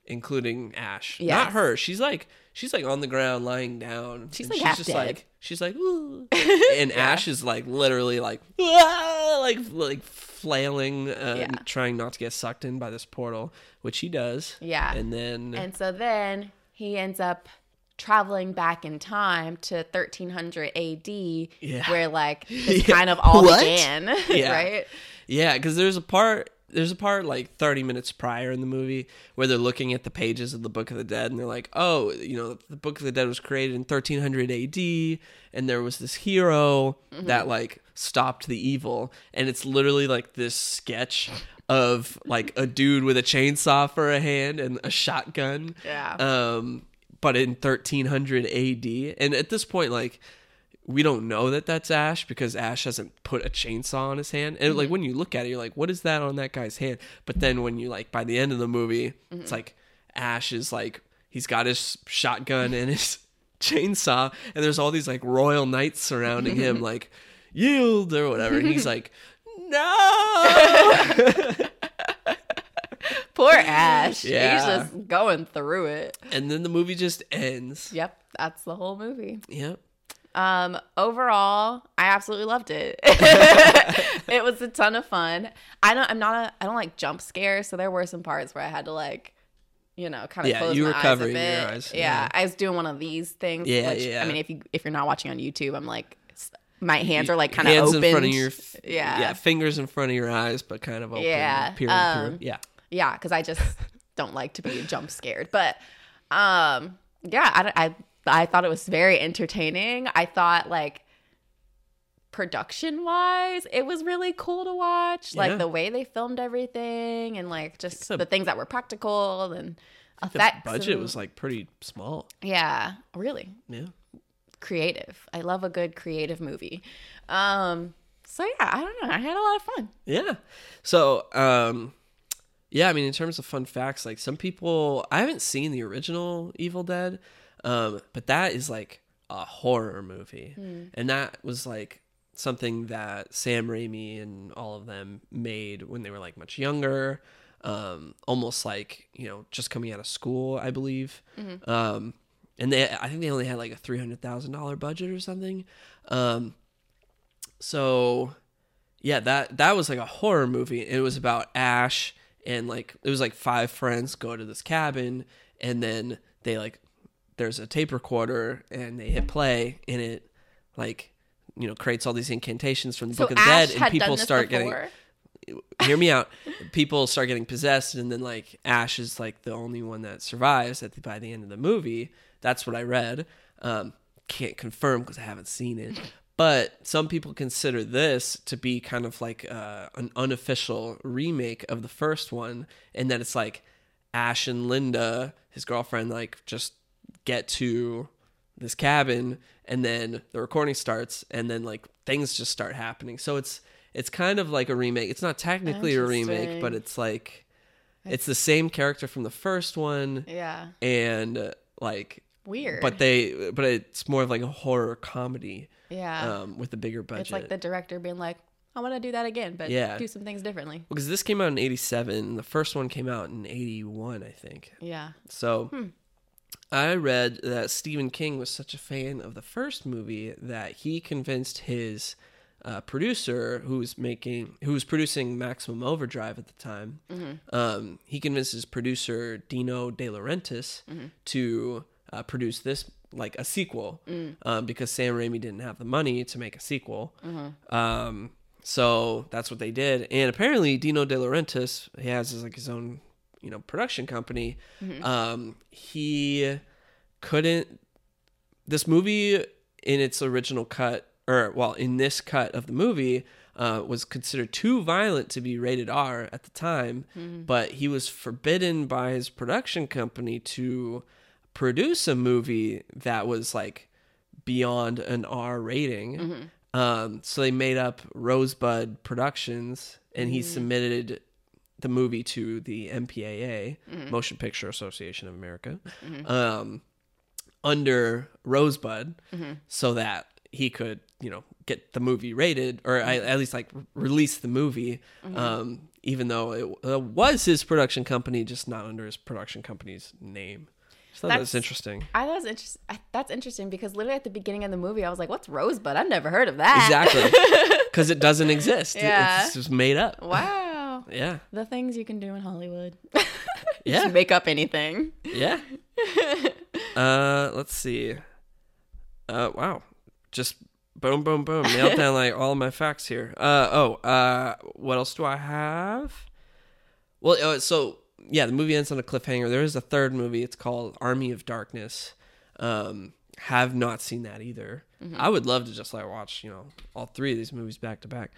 Speaker 1: including Ash. Not her. She's like she's like on the ground, lying down.
Speaker 2: She's, like, half
Speaker 1: just
Speaker 2: dead.
Speaker 1: like she's like, "Ooh." <laughs> and Ash is like literally like <laughs> like like flailing, uh,
Speaker 2: Yeah.
Speaker 1: trying not to get sucked in by this portal, which he does.
Speaker 2: Yeah.
Speaker 1: and then
Speaker 2: And so then he ends up traveling back in time to 1300 AD,
Speaker 1: Yeah.
Speaker 2: where like <laughs> this
Speaker 1: Yeah.
Speaker 2: kind of all
Speaker 1: What?
Speaker 2: began, <laughs>
Speaker 1: Yeah.
Speaker 2: right?
Speaker 1: Yeah, because there's a part there's a part like 30 minutes prior in the movie where they're looking at the pages of the Book of the Dead and they're like, oh, you know, the Book of the Dead was created in 1300 AD and there was this hero
Speaker 2: Mm-hmm.
Speaker 1: that like stopped the evil and it's literally like this sketch of like a dude with a chainsaw for a hand and a shotgun.
Speaker 2: Yeah.
Speaker 1: Um, but in 1300 AD, and at this point, like we don't know that that's Ash because Ash hasn't put a chainsaw on his hand. And like mm-hmm. when you look at it, you're like, what is that on that guy's hand? But then when you like by the end of the movie, it's mm-hmm. like Ash is like he's got his shotgun and his <laughs> chainsaw, and there's all these like royal knights surrounding him, <laughs> like yield or whatever, and he's <laughs> like. No,
Speaker 2: Poor Ash.
Speaker 1: Yeah.
Speaker 2: He's just going through it.
Speaker 1: and then the movie just ends.
Speaker 2: Yep, that's the whole movie.
Speaker 1: Yep.
Speaker 2: Um, overall, I absolutely loved it. <laughs> it was a ton of fun. I don't. I'm not a. I don't like jump scares, so there were some parts where I had to like, you know, kind of
Speaker 1: Yeah,
Speaker 2: close
Speaker 1: you
Speaker 2: my
Speaker 1: were
Speaker 2: eyes
Speaker 1: covering
Speaker 2: a
Speaker 1: your
Speaker 2: bit.
Speaker 1: eyes,
Speaker 2: Yeah,
Speaker 1: yeah.
Speaker 2: I was doing one of these things.
Speaker 1: Yeah,
Speaker 2: which,
Speaker 1: yeah.
Speaker 2: I mean, if you if you're not watching on YouTube, I'm like, my hands are like kind of open.
Speaker 1: in front of your f-
Speaker 2: Yeah.
Speaker 1: yeah fingers in front of your eyes but kind of open
Speaker 2: Yeah,
Speaker 1: peering
Speaker 2: um,
Speaker 1: through yeah
Speaker 2: Yeah, because I just <laughs> don't like to be jump scared. But um, yeah, I, I I thought it was very entertaining. I thought like production wise, it was really cool to watch.
Speaker 1: Yeah.
Speaker 2: Like the way they filmed everything and like just
Speaker 1: the-
Speaker 2: the, things that were practical and
Speaker 1: the
Speaker 2: effects.
Speaker 1: budget
Speaker 2: and-
Speaker 1: was like pretty small
Speaker 2: yeah, really
Speaker 1: yeah
Speaker 2: creative. I love a good creative movie. Um, so yeah, I don't know. I had a lot of fun.
Speaker 1: yeah so um yeah i mean in terms of fun facts like some people i haven't seen the original evil dead um but that is like a horror movie. And that was like something that sam raimi and all of them made when they were like much younger. Um almost like you know just coming out of school i believe. Um and they i think they only had like a $300000 budget or something. Um so yeah that that was like a horror movie. It was about ash and like it was like five friends go to this cabin and then they like there's a tape recorder and they hit play and it like you know creates all these incantations from the
Speaker 2: So
Speaker 1: book of the dead and people start
Speaker 2: before.
Speaker 1: getting hear me out. <laughs> People start getting possessed and then like ash is like the only one that survives at the, by the end of the movie. That's what i read. Um, can't confirm because i haven't seen it. <laughs> But some people consider this to be kind of like uh, an unofficial remake of the first one and that it's like ash and linda his girlfriend like just get to this cabin and then the recording starts and then like things just start happening. So it's it's kind of like a remake. It's not technically a remake but it's like it's the same character from the first one.
Speaker 2: Yeah,
Speaker 1: and like
Speaker 2: weird.
Speaker 1: but they but it's more of like a horror comedy
Speaker 2: yeah,
Speaker 1: um with a bigger budget
Speaker 2: it's like the director being like, "I want to do that again, but
Speaker 1: Yeah.
Speaker 2: do some things differently."
Speaker 1: because this came out in 87 and the first one came out in 81 i think.
Speaker 2: Yeah,
Speaker 1: So I read that Stephen King was such a fan of the first movie that he convinced his uh, producer, who was making, who was producing Maximum Overdrive at the time, um, he convinced his producer Dino De Laurentiis to uh, produce this like a sequel um, because Sam Raimi didn't have the money to make a sequel. Um, so that's what they did, and apparently Dino De Laurentiis he has his, like his own you know production company. Um, he couldn't. This movie in its original cut, or well, in this cut of the movie, uh, was considered too violent to be rated R at the time, but he was forbidden by his production company to produce a movie that was like beyond an R rating. Um, so they made up Rosebud Productions, and he submitted the movie to the MPAA,
Speaker 2: Mm-hmm.
Speaker 1: Motion Picture Association of America, um, under Rosebud,
Speaker 2: Mm-hmm.
Speaker 1: so that he could, you know, get the movie rated or I,
Speaker 2: Mm-hmm.
Speaker 1: at least like release the movie, um, even though it uh, was his production company, just not under his production company's name. So that was
Speaker 2: That's-
Speaker 1: interesting.
Speaker 2: I thought it was interesting. That's interesting because literally at the beginning of the movie, I was like, "What's Rosebud? I've never heard of that."
Speaker 1: Exactly, <laughs> because it doesn't exist.
Speaker 2: Yeah.
Speaker 1: It's just made up.
Speaker 2: Wow.
Speaker 1: Yeah,
Speaker 2: The things you can do in Hollywood. <laughs>
Speaker 1: yeah.
Speaker 2: Make up anything.
Speaker 1: Yeah. <laughs> uh, let's see. Uh, wow. Just boom, boom, boom. Nailed down like all of my facts here. Uh, oh, uh, what else do I have? Well, uh, so yeah, the movie ends on a cliffhanger. There is a third movie. It's called Army of Darkness. Um, have not seen that either. I would love to just like watch, you know, all three of these movies back to back.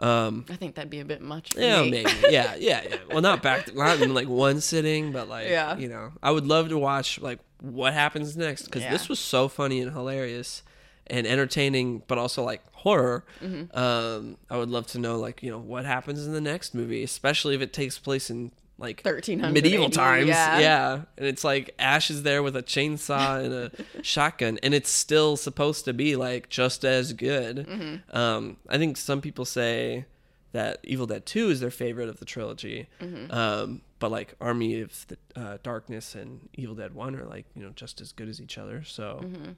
Speaker 1: Um,
Speaker 2: I think that'd be a bit much
Speaker 1: yeah,
Speaker 2: me.
Speaker 1: maybe. Yeah, <laughs> yeah, yeah. Well, not back, to, not in like one sitting, but like,
Speaker 2: Yeah.
Speaker 1: you know, I would love to watch like what happens next because
Speaker 2: Yeah.
Speaker 1: this was so funny and hilarious and entertaining, but also like horror.
Speaker 2: Mm-hmm.
Speaker 1: Um, I would love to know like you know what happens in the next movie, especially if it takes place in like
Speaker 2: 1300
Speaker 1: medieval
Speaker 2: AD,
Speaker 1: times.
Speaker 2: yeah.
Speaker 1: yeah, and it's like Ash is there with a chainsaw and a <laughs> shotgun, and it's still supposed to be like just as good.
Speaker 2: Mm-hmm.
Speaker 1: Um, I think some people say that Evil Dead Two is their favorite of the trilogy,
Speaker 2: Mm-hmm.
Speaker 1: um, but like Army of the uh, Darkness and Evil Dead One are like you know just as good as each other. So
Speaker 2: Mm-hmm.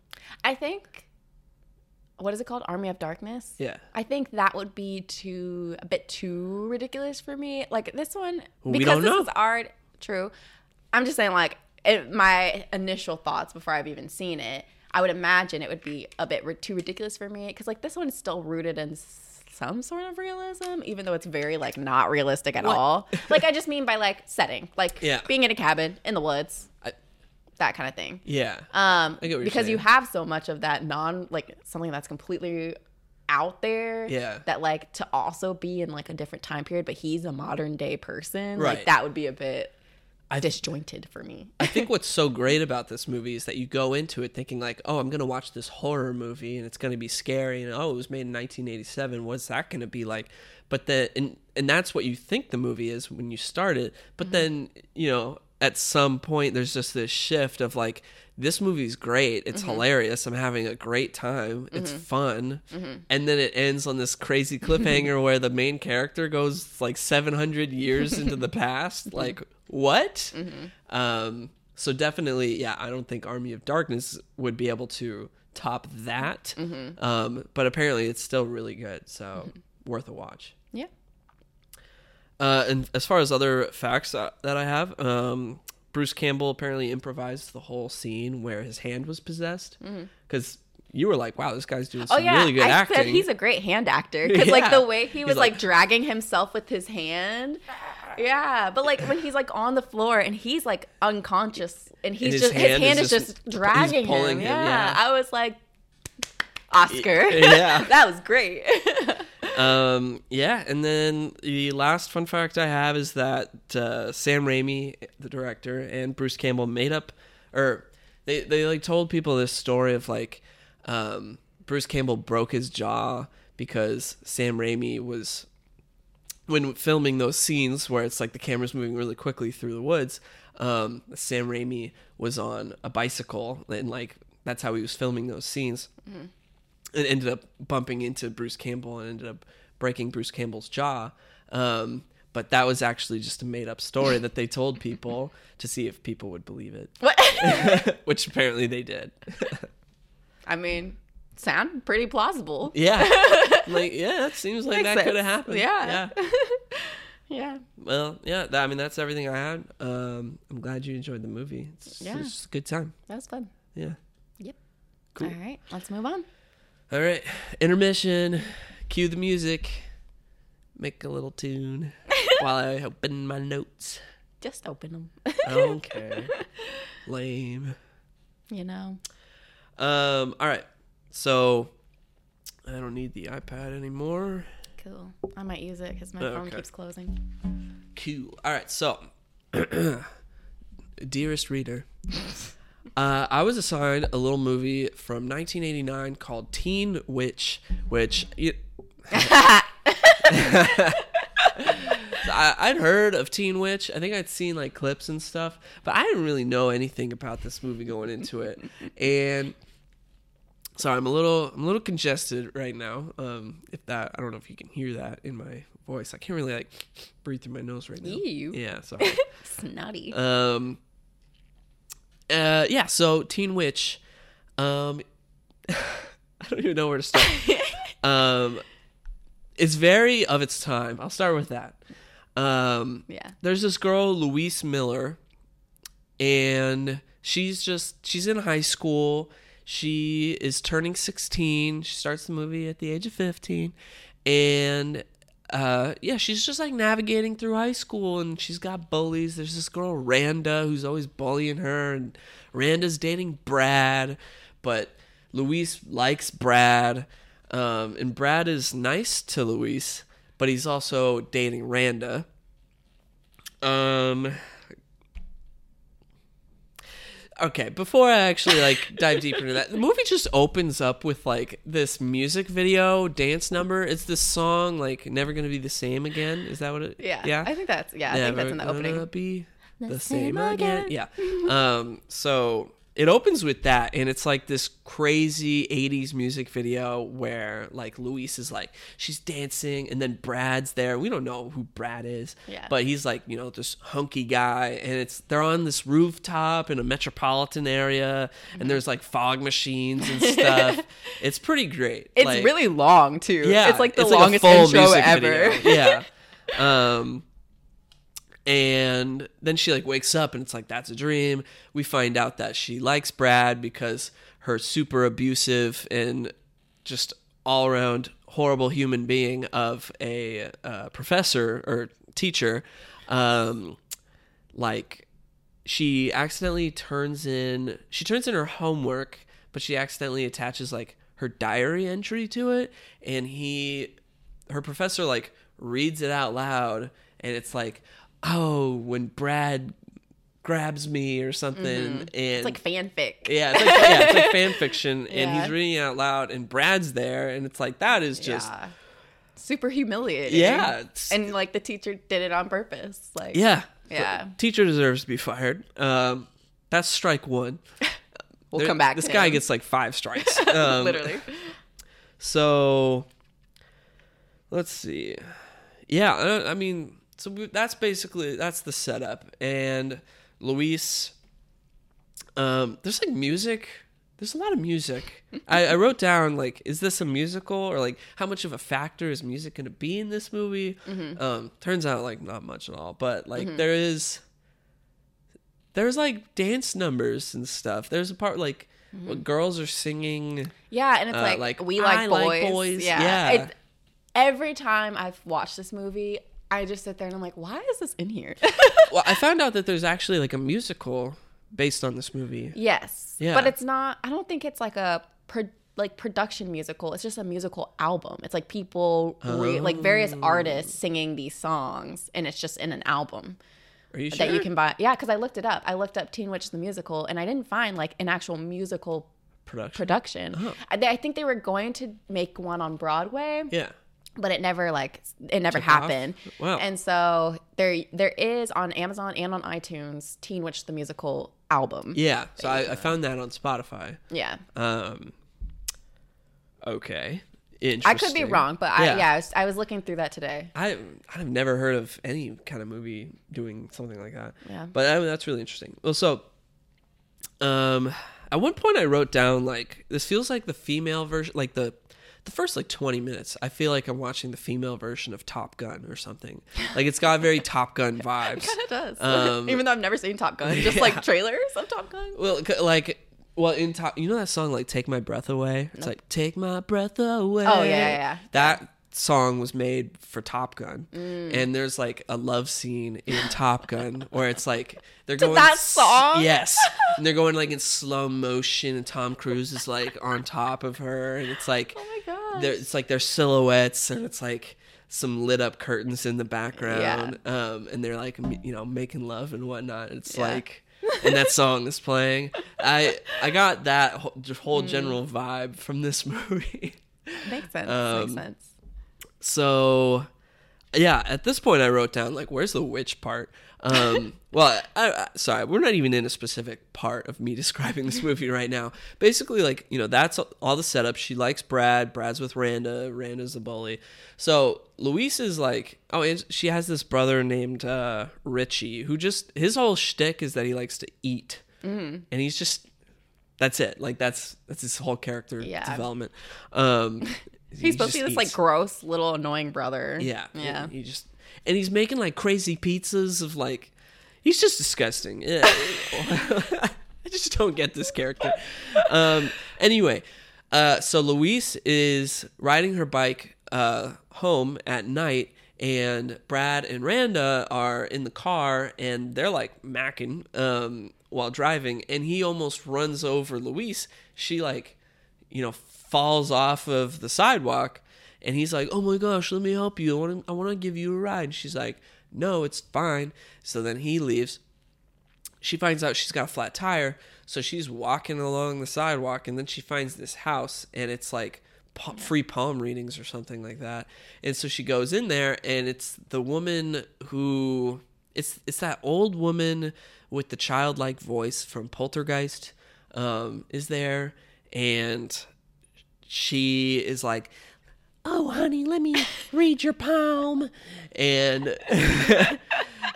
Speaker 2: I think what is it called? Army of Darkness.
Speaker 1: yeah,
Speaker 2: I think that would be too a bit too ridiculous for me. Like this one,
Speaker 1: We
Speaker 2: because this
Speaker 1: know.
Speaker 2: is art. True. I'm just saying, like it, my initial thoughts before I've even seen it. I would imagine it would be a bit ri- too ridiculous for me because like this one is still rooted in some sort of realism, even though it's very like not realistic at all. <laughs> like I just mean by like setting, like
Speaker 1: Yeah.
Speaker 2: being in a cabin in the woods,
Speaker 1: I-
Speaker 2: that kind of thing.
Speaker 1: yeah.
Speaker 2: Um,
Speaker 1: I get what you're
Speaker 2: because you have so much of that non like something that's completely out there.
Speaker 1: Yeah.
Speaker 2: That like to also be in like a different time period, but he's a modern day person.
Speaker 1: Right.
Speaker 2: Like that would be a bit
Speaker 1: I-
Speaker 2: disjointed for me.
Speaker 1: I think <laughs> what's so great about this movie is that you go into it thinking like, oh, I'm gonna watch this horror movie and it's gonna be scary and oh, it was made in 1987. What's that gonna be like? But the and and that's what you think the movie is when you start it. But then you know at some point there's just this shift of like this movie's great. It's mm-hmm. hilarious. I'm having a great time. It's mm-hmm. fun. Mm-hmm. And then it ends on this crazy cliffhanger <laughs> where the main character goes like 700 years into the past. <laughs> Like what? Um so definitely yeah i don't think army of darkness would be able to top that. Um but apparently it's still really good so worth a watch. Uh, and as far as other facts uh, that I have, um, Bruce Campbell apparently improvised the whole scene where his hand was possessed. Because you were like, "Wow, this guy's doing
Speaker 2: Oh
Speaker 1: some
Speaker 2: yeah,
Speaker 1: really good
Speaker 2: I
Speaker 1: acting."
Speaker 2: said he's a great hand actor because <laughs> like the way he was like,
Speaker 1: like-
Speaker 2: dragging himself with his hand. Yeah, but like when he's like on the floor and he's like unconscious and he's
Speaker 1: his
Speaker 2: just
Speaker 1: hand
Speaker 2: his hand
Speaker 1: is
Speaker 2: is
Speaker 1: just-
Speaker 2: just, dragging him.
Speaker 1: him,
Speaker 2: Yeah.
Speaker 1: yeah.
Speaker 2: I was like, Oscar.
Speaker 1: Yeah. <laughs>
Speaker 2: that was great. <laughs>
Speaker 1: Um, yeah, and then the last fun fact I have is that uh, Sam Raimi, the director, and Bruce Campbell made up, or they they like told people this story of like um, Bruce Campbell broke his jaw because Sam Raimi was when filming those scenes where it's like the camera's moving really quickly through the woods. Um, Sam Raimi was on a bicycle and like that's how he was filming those scenes it ended up bumping into Bruce Campbell and ended up breaking Bruce Campbell's jaw. Um, but that was actually just a made up story that they told people <laughs> to see if people would believe it, <laughs> which apparently they did. <laughs>
Speaker 2: I mean, sound pretty plausible.
Speaker 1: yeah. Like, yeah, it seems like
Speaker 2: Makes
Speaker 1: that could have happened.
Speaker 2: Yeah.
Speaker 1: Yeah.
Speaker 2: Yeah.
Speaker 1: Well, yeah, that, I mean, that's everything I had. Um, I'm glad you enjoyed the movie. It's,
Speaker 2: Yeah.
Speaker 1: it's a good time.
Speaker 2: That was fun.
Speaker 1: Yeah.
Speaker 2: Yep.
Speaker 1: Cool.
Speaker 2: All right, let's move on.
Speaker 1: All right. Intermission. Cue the music. Make a little tune <laughs> while I open my notes.
Speaker 2: Just open them.
Speaker 1: I don't care. Lame.
Speaker 2: you know.
Speaker 1: Um. All right. So I don't need the iPad anymore.
Speaker 2: Cool. I might use it because my phone
Speaker 1: Okay.
Speaker 2: keeps closing.
Speaker 1: Cool. All right. So, <clears throat> dearest reader, <laughs> uh, I was assigned a little movie from 1989 called Teen Witch, which. <laughs> I, I'd heard of Teen Witch. I think I'd seen like clips and stuff, but I didn't really know anything about this movie going into it. And sorry, I'm a little I'm a little congested right now. Um, if that I don't know if you can hear that in my voice. I can't really like breathe through my nose right now.
Speaker 2: Ew.
Speaker 1: Yeah, sorry. <laughs>
Speaker 2: Snotty.
Speaker 1: Um. Uh. Yeah. So Teen Witch. Um. <laughs> I don't even know where to start. <laughs> um. It's very of its time. I'll start with that. Um.
Speaker 2: yeah.
Speaker 1: There's this girl, Louise Miller, and she's just she's in high school. She is turning 16. She starts the movie at the age of 15, and uh, yeah, she's just like navigating through high school, and she's got bullies. There's this girl Randa who's always bullying her, and Randa's dating Brad, but Louise likes Brad, um, and Brad is nice to Louise, but he's also dating Randa. Um. Okay, before I actually like dive deeper into that, the movie just opens up with like this music video dance number. It's this song like "Never Gonna Be the Same Again." Is that what it?
Speaker 2: Yeah.
Speaker 1: yeah.
Speaker 2: I think that's yeah. I think that's in the
Speaker 1: Never
Speaker 2: opening.
Speaker 1: gonna Be the,
Speaker 2: The
Speaker 1: same,
Speaker 2: same
Speaker 1: again.
Speaker 2: again.
Speaker 1: Yeah. um. So it opens with that, and it's like this crazy '80s music video where like Louise is like she's dancing, and then Brad's there. We don't know who Brad is,
Speaker 2: Yeah.
Speaker 1: but he's like you know this hunky guy, and it's they're on this rooftop in a metropolitan area, and there's like fog machines and <laughs> stuff. it's pretty great.
Speaker 2: It's
Speaker 1: Like-
Speaker 2: really long too.
Speaker 1: yeah,
Speaker 2: It's like the
Speaker 1: a
Speaker 2: longest
Speaker 1: full
Speaker 2: intro ever.
Speaker 1: video. Yeah. <laughs> Um and then she like wakes up and it's like that's a dream. We find out that she likes Brad because her super abusive and just all around horrible human being of a uh, professor or teacher um like she accidentally turns in she turns in her homework but she accidentally attaches like her diary entry to it and he her professor like reads it out loud and it's like oh when brad grabs me or something and
Speaker 2: It's like fanfic.
Speaker 1: yeah it's like yeah it's like <laughs> fan fiction and
Speaker 2: Yeah.
Speaker 1: he's reading it out loud and brad's there and it's like that is just
Speaker 2: yeah. Super humiliating.
Speaker 1: Yeah,
Speaker 2: And like the teacher did it on purpose. Like
Speaker 1: yeah
Speaker 2: Yeah.
Speaker 1: teacher deserves to be fired um that's strike one <laughs>
Speaker 2: we'll
Speaker 1: There-
Speaker 2: come back.
Speaker 1: This guy
Speaker 2: him.
Speaker 1: gets like five strikes. <laughs> Um,
Speaker 2: literally.
Speaker 1: So let's see. Yeah, I, I mean, so we, that's basically that's the setup. And Louise, um, there's like music. There's a lot of music. I, I wrote down like, is this a musical or like how much of a factor is music going to be in this movie? Um, turns out like not much at all. But like there is there's like dance numbers and stuff. There's a part like what girls are singing.
Speaker 2: Yeah, and it's
Speaker 1: Uh,
Speaker 2: like,
Speaker 1: like,
Speaker 2: we like
Speaker 1: like
Speaker 2: boys.
Speaker 1: boys.
Speaker 2: Yeah.
Speaker 1: Yeah.
Speaker 2: It- every time I've watched this movie, I just sit there and I'm like, why is this in here? <laughs>
Speaker 1: Well, I found out that there's actually like a musical based on this movie.
Speaker 2: yes.
Speaker 1: Yeah.
Speaker 2: But it's not I don't think it's like a pro, like production musical. It's just a musical album. It's like people re, like various
Speaker 1: Oh.
Speaker 2: artists singing these songs and it's just in an album.
Speaker 1: Are you sure?
Speaker 2: that you can buy. Yeah, because I looked it up. I looked up Teen Witch the musical, and I didn't find like an actual musical
Speaker 1: production.
Speaker 2: production.
Speaker 1: Oh.
Speaker 2: I, I think they were going to make one on Broadway,
Speaker 1: yeah.
Speaker 2: But it never like it never happened.
Speaker 1: Wow.
Speaker 2: And so there there is on Amazon and on iTunes Teen Witch the musical album.
Speaker 1: Yeah. So I, I found that on Spotify.
Speaker 2: Yeah.
Speaker 1: Um. Okay.
Speaker 2: I could be wrong, but I,
Speaker 1: Yeah.
Speaker 2: yeah, I was, I was looking through that today.
Speaker 1: I I've never heard of any kind of movie doing something like that.
Speaker 2: Yeah.
Speaker 1: But I mean, that's really interesting. Well, so um at one point I wrote down like this feels like the female version like the the first like 20 minutes I feel like I'm watching the female version of Top Gun or something. Like it's got very Top Gun <laughs> vibes.
Speaker 2: Kind of does,
Speaker 1: Um, <laughs>
Speaker 2: even though I've never seen Top Gun, just
Speaker 1: yeah.
Speaker 2: like trailers of Top Gun.
Speaker 1: Well, like well in top you know that song like Take My Breath Away? It's like Take My Breath Away.
Speaker 2: Oh, yeah, yeah, yeah.
Speaker 1: That song was made for Top Gun.
Speaker 2: Mm.
Speaker 1: And there's like a love scene in Top Gun <laughs> where it's like they're going
Speaker 2: that
Speaker 1: s-
Speaker 2: song?
Speaker 1: Yes. <laughs> And they're going like in slow motion and Tom Cruise is like on top of her and it's like
Speaker 2: Oh my god.
Speaker 1: it's like their silhouettes and it's like some lit up curtains in the background um and they're like you know making love and whatnot it's
Speaker 2: Yeah.
Speaker 1: like <laughs> and that song is playing i i got that whole,
Speaker 2: Mm.
Speaker 1: general vibe from this movie
Speaker 2: Makes sense.
Speaker 1: Um,
Speaker 2: Makes sense.
Speaker 1: So yeah, at this point, I wrote down like, "Where's the witch part?" Um, <laughs> well, I, I, sorry, we're not even in a specific part of me <laughs> describing this movie right now. Basically, like you know, that's all the setup. She likes Brad. Brad's with Randa. Randa's a bully. So Louise is like, oh, and she has this brother named uh, Richie who just his whole shtick is that he likes to eat, mm. and he's just that's it. Like that's that's his whole character
Speaker 2: Yeah.
Speaker 1: development. Um,
Speaker 2: He's
Speaker 1: he
Speaker 2: supposed to be this like gross little annoying brother.
Speaker 1: Yeah.
Speaker 2: Yeah.
Speaker 1: He just and he's making like crazy pizzas of like he's just disgusting. Yeah. <laughs> I just don't get this character. Um anyway, uh so Louise is riding her bike uh home at night and Brad and Randa are in the car and they're like macking um while driving and he almost runs over Louise. She like you know, falls off of the sidewalk and he's like, "Oh my gosh, let me help you. I want to I give you a ride." And she's like, "No, it's fine." So then he leaves. She finds out she's got a flat tire, so she's walking along the sidewalk and then she finds this house and it's like free palm readings or something like that. And so she goes in there and it's the woman who it's it's that old woman with the childlike voice from Poltergeist um, is there and she is like, "Oh, honey, let me read your palm," and <laughs>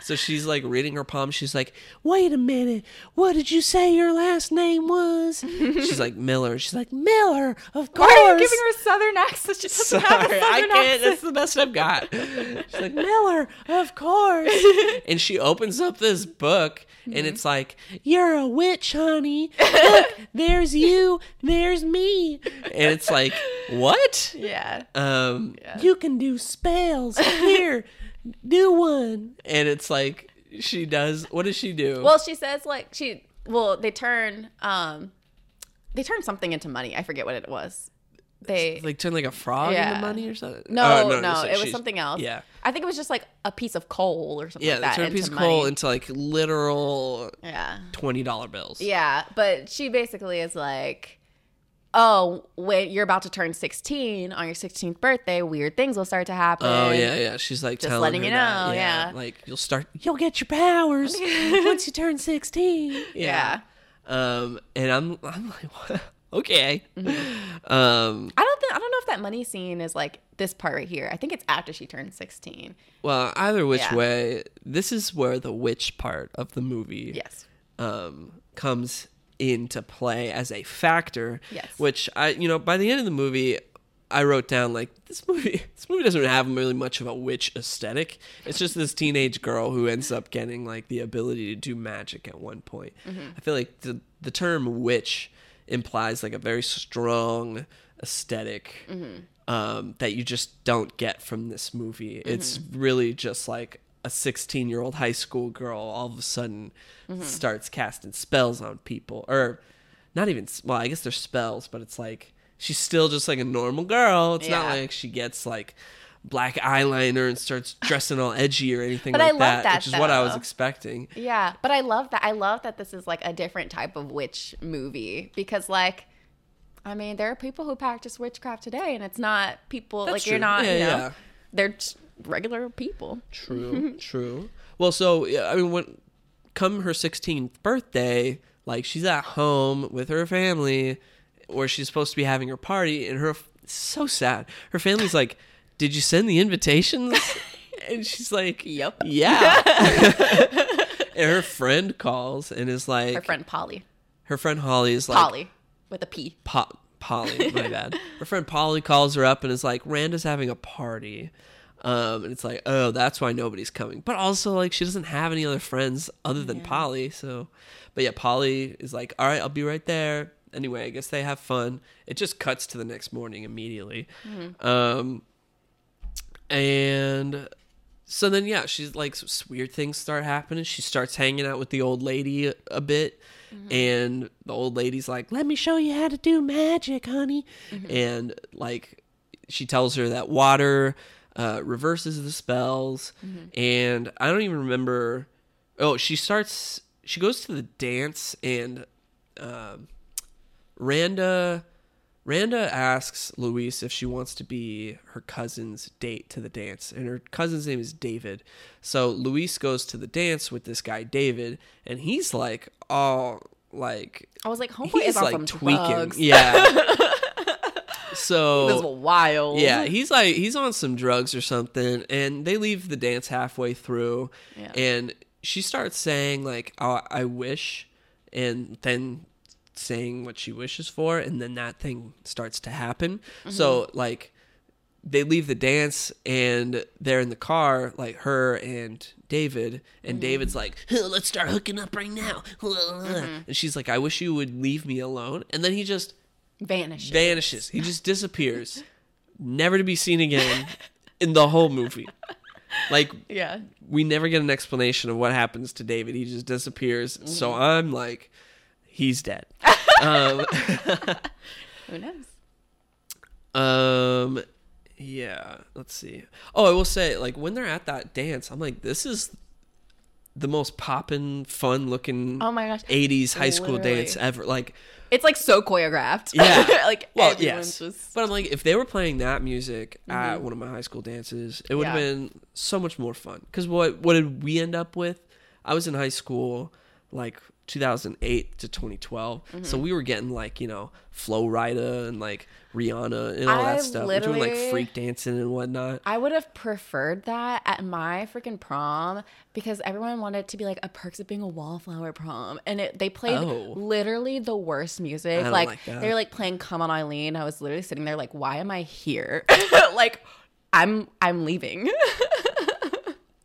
Speaker 1: so she's like reading her palm. She's like, "Wait a minute, what did you say your last name was?" She's like Miller. She's like Miller, of course.
Speaker 2: Why are you giving her southern accent? She doesn't have a southern
Speaker 1: I can't.
Speaker 2: accent.
Speaker 1: That's the best I've got. She's like Miller, of course. <laughs> And she opens up this book,
Speaker 2: Mm-hmm.
Speaker 1: and it's like, "You're a witch, honey. <laughs> Look, there's you, there's me." And it's like, what?
Speaker 2: Yeah.
Speaker 1: Um, you can do spells. Here, <laughs> do one. And it's like she does. What does she do?
Speaker 2: Well, she says like she. Well, they turn. Um, they turn something into money. I forget what it was. They
Speaker 1: like turn like a frog
Speaker 2: Yeah.
Speaker 1: into money or something.
Speaker 2: no,
Speaker 1: Oh,
Speaker 2: no,
Speaker 1: so
Speaker 2: it was
Speaker 1: she's-
Speaker 2: something else.
Speaker 1: Yeah.
Speaker 2: I think it was just like a piece of coal or something
Speaker 1: Yeah,
Speaker 2: like that.
Speaker 1: turn a piece
Speaker 2: into
Speaker 1: of coal
Speaker 2: money.
Speaker 1: into like literal
Speaker 2: yeah,
Speaker 1: twenty dollar bills.
Speaker 2: yeah. But she basically is like, oh, when you're about to turn 16 on your 16th birthday, weird things will start to happen.
Speaker 1: Oh yeah, yeah. She's like
Speaker 2: Just
Speaker 1: telling
Speaker 2: letting you
Speaker 1: that.
Speaker 2: know, yeah.
Speaker 1: Like you'll start, you'll get your <laughs> powers once you turn sixteen.
Speaker 2: Yeah.
Speaker 1: Um, and I'm, I'm like, what? <laughs> okay.
Speaker 2: Mm-hmm.
Speaker 1: Um,
Speaker 2: I don't think I don't know if that money scene is like this part right here. I think it's after she turns 16.
Speaker 1: well, either which
Speaker 2: Yeah.
Speaker 1: way, this is where the witch part of the movie,
Speaker 2: Yes.
Speaker 1: um, comes into play as a factor.
Speaker 2: Yes.
Speaker 1: Which I, you know, by the end of the movie, I wrote down like this movie. <laughs> This movie doesn't have really much of a witch aesthetic. It's just this teenage girl who ends up getting like the ability to do magic at one point. Mm-hmm. I feel like the the term witch implies like a very strong esthetic mm-hmm. um, that you just don't get from this movie. It's mm-hmm. really just like a 16 year old high school girl all of a sudden mm-hmm. starts casting spells on people or not even well i guess they're spells but it's like she's still just like a normal girl it's not like she gets like black eyeliner and starts <laughs> dressing all edgy or anything
Speaker 2: But I
Speaker 1: like
Speaker 2: love
Speaker 1: that,
Speaker 2: that,
Speaker 1: which is what i was expecting
Speaker 2: Yeah, but I love that. I love that this is like a different type of witch movie because, like, I mean, there are people who practice witchcraft today, and it's not people
Speaker 1: That's
Speaker 2: like you're not.
Speaker 1: Yeah,
Speaker 2: you know,
Speaker 1: yeah.
Speaker 2: they're regular people.
Speaker 1: True, <laughs> true. Well, so yeah, I mean, when come her 16th birthday, like she's at home with her family, where she's supposed to be having her party, and her so sad. Her family's like, "Did you send the invitations?" <laughs> and she's like,
Speaker 2: Yep.
Speaker 1: yeah." <laughs> and her friend calls and is like,
Speaker 2: Her friend Polly,
Speaker 1: her friend Holly is like,
Speaker 2: Polly with a P.
Speaker 1: Po- Polly, my bad. Her friend Polly calls her up and is like, Randa's having a party. Um, and it's like, oh, that's why nobody's coming. But also, like, she doesn't have any other friends other than Polly. So, but yeah, Polly is like, all right, I'll be right there. Anyway, I guess they have fun. It just cuts to the next morning immediately. Um, and so then, yeah, she's like, weird things start happening. She starts hanging out with the old lady a, a bit. And the old lady's like, let me show you how to do magic, honey. And like, she tells her that water uh, reverses the spells. And I don't even remember. Oh, she starts, she goes to the dance and um, Randa Randa asks Louise if she wants to be her cousin's date to the dance, and her cousin's name is David. So Louise goes to the dance with this guy David, and he's like, oh, like
Speaker 2: I was like, homeboy is
Speaker 1: like tweaking,
Speaker 2: drugs.
Speaker 1: yeah. <laughs> <laughs> <laughs>
Speaker 2: This
Speaker 1: so
Speaker 2: was wild.
Speaker 1: yeah, he's like he's on some drugs or something, and they leave the dance halfway through,
Speaker 2: Yeah.
Speaker 1: and she starts saying like, oh, "I wish," and then saying what she wishes for, and then that thing starts to happen. So mm-hmm. like, they leave the dance, and they're in the car, like her and David, and mm-hmm. David's like, "Huh, "Let's start hooking up right now," <laughs> mm-hmm. and she's like, "I wish you would leave me alone," and then he just
Speaker 2: vanishes.
Speaker 1: vanishes. He just disappears, <laughs> never to be seen again in the whole movie. Like
Speaker 2: yeah.
Speaker 1: we never get an explanation of what happens to David. He just disappears. So
Speaker 2: Mm-hmm.
Speaker 1: I'm like, he's dead. <laughs> um,
Speaker 2: Who knows?
Speaker 1: um, yeah. Let's see. Oh, I will say, like when they're at that dance, I'm like, this is the most poppin', fun looking
Speaker 2: Oh my gosh.
Speaker 1: 80s high school
Speaker 2: Literally.
Speaker 1: dance ever. Like
Speaker 2: It's like so choreographed.
Speaker 1: Yeah. <laughs>
Speaker 2: like
Speaker 1: Well, yes.
Speaker 2: just
Speaker 1: But I'm like, if they were playing that music at one of my high school dances, it would have
Speaker 2: Mm-hmm. Yeah.
Speaker 1: been so much more fun. Because what what did we end up with? I was in high school, like 2008 to 2012,
Speaker 2: Mm-hmm.
Speaker 1: so we were getting like you know Flo Rida and like Rihanna and all
Speaker 2: I
Speaker 1: that stuff. We're doing like freak dancing and whatnot.
Speaker 2: I would have preferred that at my freaking prom because everyone wanted to be like a perks of being a wallflower prom, and it, they played
Speaker 1: Oh.
Speaker 2: literally the worst music. like
Speaker 1: like
Speaker 2: they were like playing "Come On Eileen." I was literally sitting there like, "Why am I here?" <laughs> like, I'm I'm leaving. <laughs>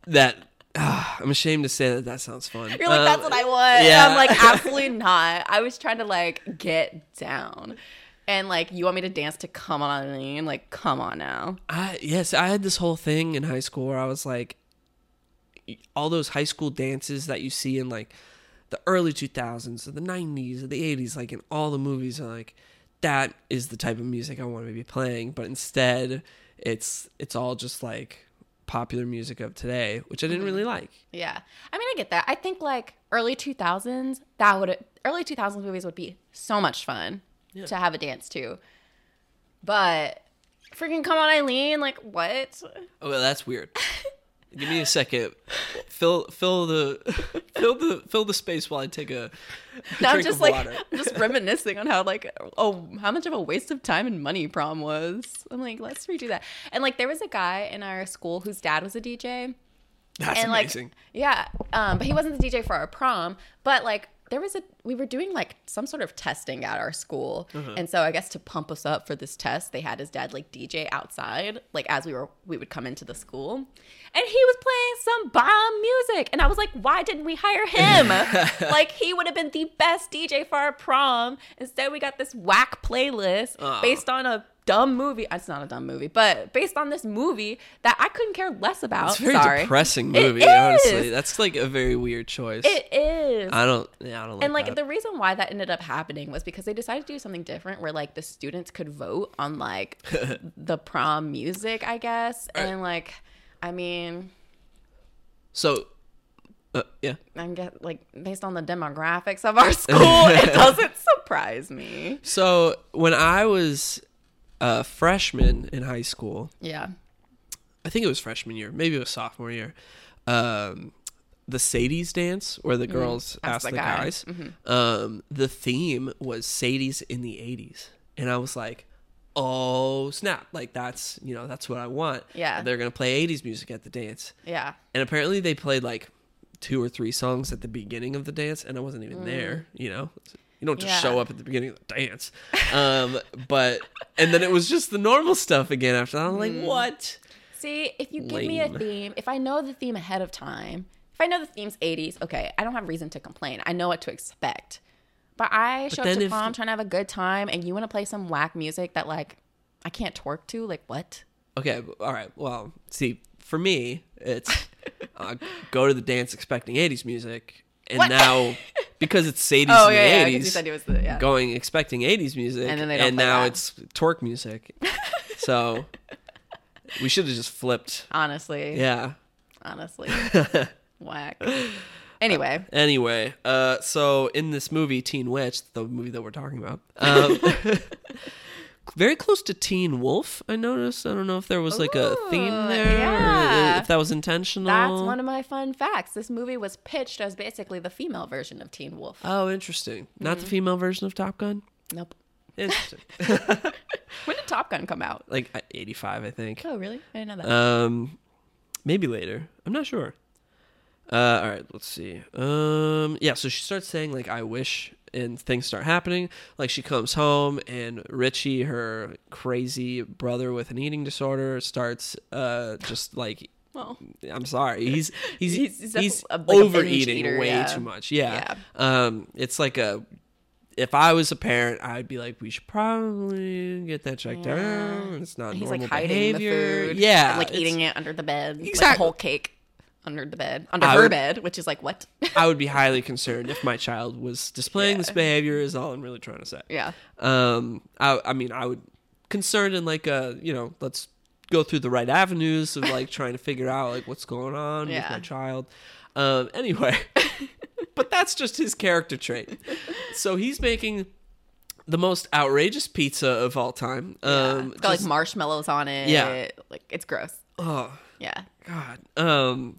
Speaker 1: That ah, I'm ashamed to say that that sounds fun.
Speaker 2: You're like,
Speaker 1: Um,
Speaker 2: "That's what I want,"
Speaker 1: yeah.
Speaker 2: and I'm like, <laughs> "Absolutely not." I was trying to like get down. And like you want me to dance to "Come On Eileen"? Like, come on now.
Speaker 1: I yes, I had this whole thing in high school where I was like, all those high school dances that you see in like the early 2000s or the 90s or the 80s, like in all the movies, are like that is the type of music I want to be playing. But instead, it's it's all just like popular music of today, which I didn't really mm-hmm. like.
Speaker 2: Yeah. I mean, I get that. I think like early 2000s, that would early 2000s movies would be so much fun to have a dance to. But freaking come on Eileen, like what?
Speaker 1: Oh, well, that's weird. <laughs> Give me a second. Fill fill the <laughs> fill the fill the space while I take a
Speaker 2: Now I'm
Speaker 1: drink
Speaker 2: just
Speaker 1: of
Speaker 2: like
Speaker 1: water.
Speaker 2: I'm <laughs> just reminiscing on how like oh how much of a waste of time and money prom was. I'm like, let's redo that. And like there was a guy in our school whose dad was a DJ.
Speaker 1: That's
Speaker 2: and
Speaker 1: amazing.
Speaker 2: like yeah um but he wasn't the dj for our prom but like there was a we were doing like some sort of testing at our school.
Speaker 1: Uh-huh.
Speaker 2: and so i guess to pump us up for this test they had his dad like dj outside like as we were we would come into the school. And he was playing some bomb music. And i was like why didn't we hire him? <laughs> Like he would have been the best dj for our prom. Instead we got this whack playlist
Speaker 1: Aw.
Speaker 2: based on a dumb movie it's not a dumb movie but based on this movie that i couldn't care less about
Speaker 1: It's a very
Speaker 2: Sorry.
Speaker 1: depressing movie, honestly. That's like a very weird choice.
Speaker 2: It is.
Speaker 1: I don't. Yeah, I don't like.
Speaker 2: and like
Speaker 1: that.
Speaker 2: the reason why that ended up happening was because they decided to do something different where like the students could vote on like <laughs> the prom music, I guess. And like I mean,
Speaker 1: so, uh, yeah.
Speaker 2: I get like based on the demographics of our <laughs> school, it <laughs> doesn't surprise me.
Speaker 1: So when I was a freshman in high school,
Speaker 2: Yeah.
Speaker 1: I think it was freshman year, maybe it was sophomore year. Um, the Sadie's dance, where the girls
Speaker 2: Mm-hmm. Ask
Speaker 1: ask
Speaker 2: the guy.
Speaker 1: guys.
Speaker 2: Mm-hmm.
Speaker 1: Um, the theme was Sadie's in the '80s, and I was like, "Oh snap! Like that's you know that's what I want."
Speaker 2: Yeah.
Speaker 1: they're gonna play '80s music at the dance.
Speaker 2: Yeah.
Speaker 1: And apparently they played like two or three songs at the beginning of the dance, and I wasn't even there. You know, you don't just.
Speaker 2: Yeah.
Speaker 1: show up at the beginning of the dance. Um, <laughs> but and then it was just the normal stuff again after that. I'm like,
Speaker 2: Mm.
Speaker 1: what?
Speaker 2: See, if you give me a theme, if I know the theme ahead of time, if I know the theme's 80s, okay, I don't have reason to complain. I know what to expect. But I show up
Speaker 1: then
Speaker 2: to prom trying to have a good time and you want to play some whack music that like I can't twerk to, like what?
Speaker 1: Okay, all right. Well, see, for me, it's <laughs> uh, go to the dance expecting 80s music, and
Speaker 2: What?
Speaker 1: now <laughs> because it's Sadie's
Speaker 2: Oh
Speaker 1: in
Speaker 2: yeah, yeah,
Speaker 1: the 80s,
Speaker 2: because you said it was the yeah.
Speaker 1: going expecting 80s music,
Speaker 2: And then they don't play
Speaker 1: now
Speaker 2: that.
Speaker 1: it's torque music. <laughs> so we should have just flipped.
Speaker 2: Honestly,
Speaker 1: Yeah.
Speaker 2: honestly, <laughs> whack. Anyway,
Speaker 1: Anyway, uh, so in this movie, Teen Witch, the movie that we're talking about, um, <laughs> very close to Teen Wolf. I noticed. I don't know if there was like a theme there,
Speaker 2: yeah.
Speaker 1: if that was intentional.
Speaker 2: That's one of my fun facts. This movie was pitched as basically the female version of Teen Wolf.
Speaker 1: Oh, interesting. Not
Speaker 2: Mm-hmm.
Speaker 1: the female version of Top Gun.
Speaker 2: nope.
Speaker 1: Interesting. <laughs>
Speaker 2: When did Top Gun come out?
Speaker 1: like uh, 85, I think.
Speaker 2: Oh, really? I didn't know that.
Speaker 1: Um, maybe later. I'm not sure. Uh, all right, let's see. Um, yeah, so she starts saying like "I wish," and things start happening. Like she comes home, and Richie, her crazy brother with an eating disorder, starts uh just like
Speaker 2: well,
Speaker 1: I'm sorry, he's he's
Speaker 2: He's-
Speaker 1: he's,
Speaker 2: a- like
Speaker 1: overeating
Speaker 2: eater,
Speaker 1: way
Speaker 2: yeah.
Speaker 1: too much. Yeah. yeah. Um, it's like a. If I was a parent, I'd be like, we should probably get that checked
Speaker 2: Yeah.
Speaker 1: out. It's not
Speaker 2: he's
Speaker 1: normal
Speaker 2: like hiding
Speaker 1: behavior.
Speaker 2: the food.
Speaker 1: Yeah,
Speaker 2: and, like eating it under the bed. Like a whole cake under the bed, under
Speaker 1: I
Speaker 2: her
Speaker 1: would-
Speaker 2: bed, which is like what? <laughs>
Speaker 1: I would be highly concerned if my child was displaying this behavior. Is all I'm really trying to say.
Speaker 2: yeah.
Speaker 1: Um, I, I mean, I would concerned in like a you know, let's go through the right avenues of like trying to figure out like what's going on with my child. Um, anyway, <laughs> but that's just his character trait. So he's making the most outrageous pizza of all time. Um,
Speaker 2: it's got
Speaker 1: just-
Speaker 2: like marshmallows on it.
Speaker 1: Yeah.
Speaker 2: Like it's gross.
Speaker 1: oh
Speaker 2: Yeah.
Speaker 1: God. Um,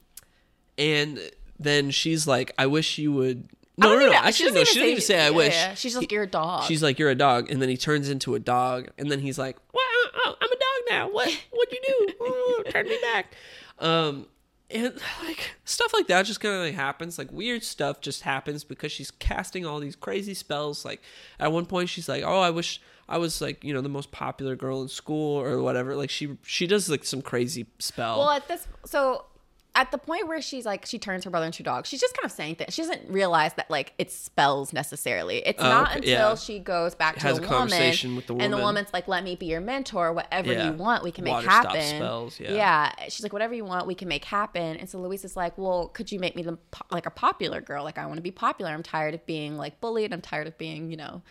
Speaker 1: and then she's like, "I wish you would." No, no, no.
Speaker 2: even-
Speaker 1: Actually,
Speaker 2: doesn't
Speaker 1: no. She didn't even say, "I
Speaker 2: yeah,
Speaker 1: wish."
Speaker 2: yeah. She's like, you're a dog.
Speaker 1: She's like, "You're a dog," and then he turns into a dog, and then he's like, "Well, I- I'm a dog now. What? <laughs> What'd you do? Oh, turn me back." Um, and like stuff like that just kind of like happens. Like weird stuff just happens because she's casting all these crazy spells. Like at one point, she's like, "Oh, I wish." I was like, you know, the most popular girl in school or whatever. Like she she does like some crazy spell.
Speaker 2: Well, at this, so at the point where she's like, she turns her brother into a dog. She's just kind of saying things. She doesn't realize that like it spells necessarily. It's
Speaker 1: Oh,
Speaker 2: not until
Speaker 1: yeah.
Speaker 2: she goes back to the
Speaker 1: a
Speaker 2: woman,
Speaker 1: conversation with the
Speaker 2: and the woman's like, "Let me be your mentor. Whatever
Speaker 1: Yeah.
Speaker 2: you want, we can make
Speaker 1: Water stop
Speaker 2: happen."
Speaker 1: spells, yeah.
Speaker 2: yeah. She's like, "Whatever you want, we can make happen." And so Louise is like, "Well, could you make me the like a popular girl? Like I want to be popular. I'm tired of being like bullied. I'm tired of being, you know,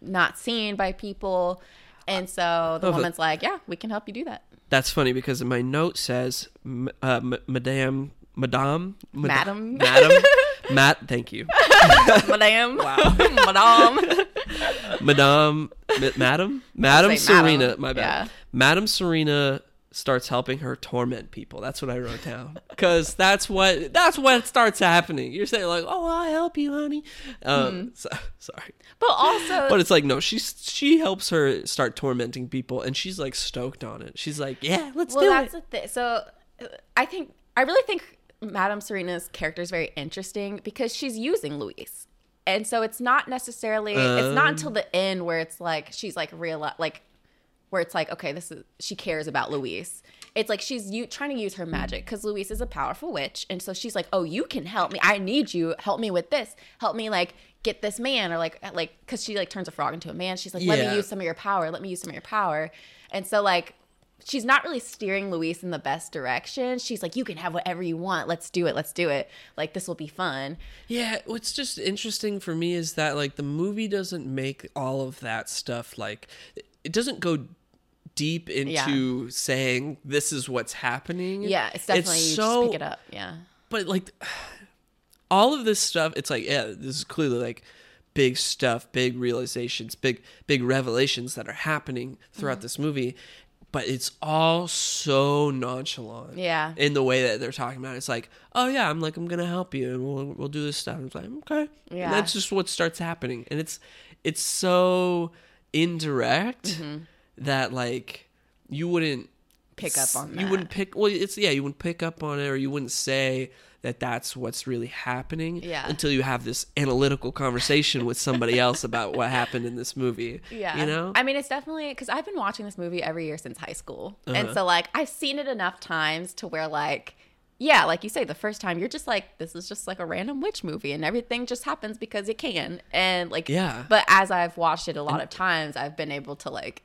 Speaker 2: not seen by people." And so the
Speaker 1: Oh,
Speaker 2: woman's like, "Yeah, we can help you do that."
Speaker 1: That's funny because my note says, uh, m- Madame, Madame, Mad-
Speaker 2: Madam.
Speaker 1: Madam, <laughs> Matt. Thank you, <laughs>
Speaker 2: Madame. Wow. <laughs> Madame.
Speaker 1: Madame, Ma- Madam, Madam
Speaker 2: say madam,
Speaker 1: Serena. My bad.
Speaker 2: yeah.
Speaker 1: Madam Serena starts helping her torment people. That's what I wrote down because that's what that's what starts happening. You're saying like, "Oh, I'll help you, honey." Um,
Speaker 2: Mm-hmm. <laughs>
Speaker 1: so, sorry,
Speaker 2: But also, <laughs>
Speaker 1: but it's like no, she's she helps her start tormenting people, and she's like stoked on it. She's like, "Yeah, let's
Speaker 2: well,
Speaker 1: do
Speaker 2: that's
Speaker 1: it."
Speaker 2: the thing. So, I think I really think Madame Serena's character is very interesting because she's using Louise, and so it's not necessarily. it's not until the end where it's like she's like real like where it's like okay, this is she cares about Louise. It's like she's you trying to use her magic because Louise is a powerful witch, and so she's like, "Oh, you can help me. I need you. Help me with this. Help me like get this man, or like like because she like turns a frog into a man. She's like, let
Speaker 1: Yeah.
Speaker 2: me use some of your power. Let me use some of your power." And so like she's not really steering Louise in the best direction. She's like, you can have whatever you want. Let's do it. Let's do it. Like this will be fun.
Speaker 1: Yeah, what's just interesting for me is that like the movie doesn't make all of that stuff like it doesn't go deep into saying this is what's happening.
Speaker 2: Yeah, it's definitely you
Speaker 1: so
Speaker 2: just pick it up. Yeah.
Speaker 1: but like <sighs> all of this stuff it's like yeah this is clearly like big stuff big realizations big big revelations that are happening throughout
Speaker 2: Mm-hmm.
Speaker 1: this movie but it's all so nonchalant
Speaker 2: Yeah.
Speaker 1: in the way that they're talking about it. it's like oh yeah i'm like i'm gonna help you and we'll, we'll do this stuff and it's like okay
Speaker 2: Yeah.
Speaker 1: and that's just what starts happening and it's it's so indirect
Speaker 2: Mm-hmm.
Speaker 1: That like you wouldn't
Speaker 2: Pick up on
Speaker 1: you wouldn't pick well it's yeah you wouldn't pick up on it or you wouldn't say that that's what's really happening
Speaker 2: Yeah.
Speaker 1: until you have this analytical conversation with somebody <laughs> else about what happened in this movie
Speaker 2: Yeah.
Speaker 1: you know
Speaker 2: I mean, it's definitely because I've been watching this movie every year since high school. And
Speaker 1: Uh-huh.
Speaker 2: so, like, I've seen it enough times to where, like, yeah, like you say, the first time you're just like, this is just like a random witch movie and everything just happens because it can. And, like,
Speaker 1: Yeah.
Speaker 2: But as I've watched it a lot of times, I've been able to, like,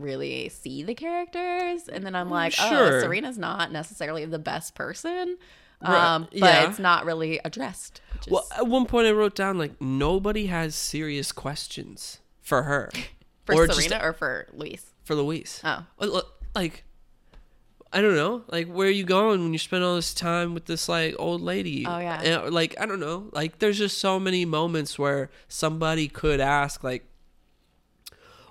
Speaker 2: really see the characters. And then I'm like,
Speaker 1: Sure.
Speaker 2: oh, Serena's not necessarily the best person. Um, but
Speaker 1: Yeah.
Speaker 2: it's not really addressed. Is,
Speaker 1: well at one point i wrote down like nobody has serious questions for her <laughs>
Speaker 2: for
Speaker 1: or
Speaker 2: Serena
Speaker 1: just
Speaker 2: or for Louise?
Speaker 1: for louise
Speaker 2: Oh.
Speaker 1: Like I don't know, like where are you going when you spend all this time with this like old lady?
Speaker 2: Oh, yeah.
Speaker 1: And, like I don't know, like there's just so many moments where somebody could ask like,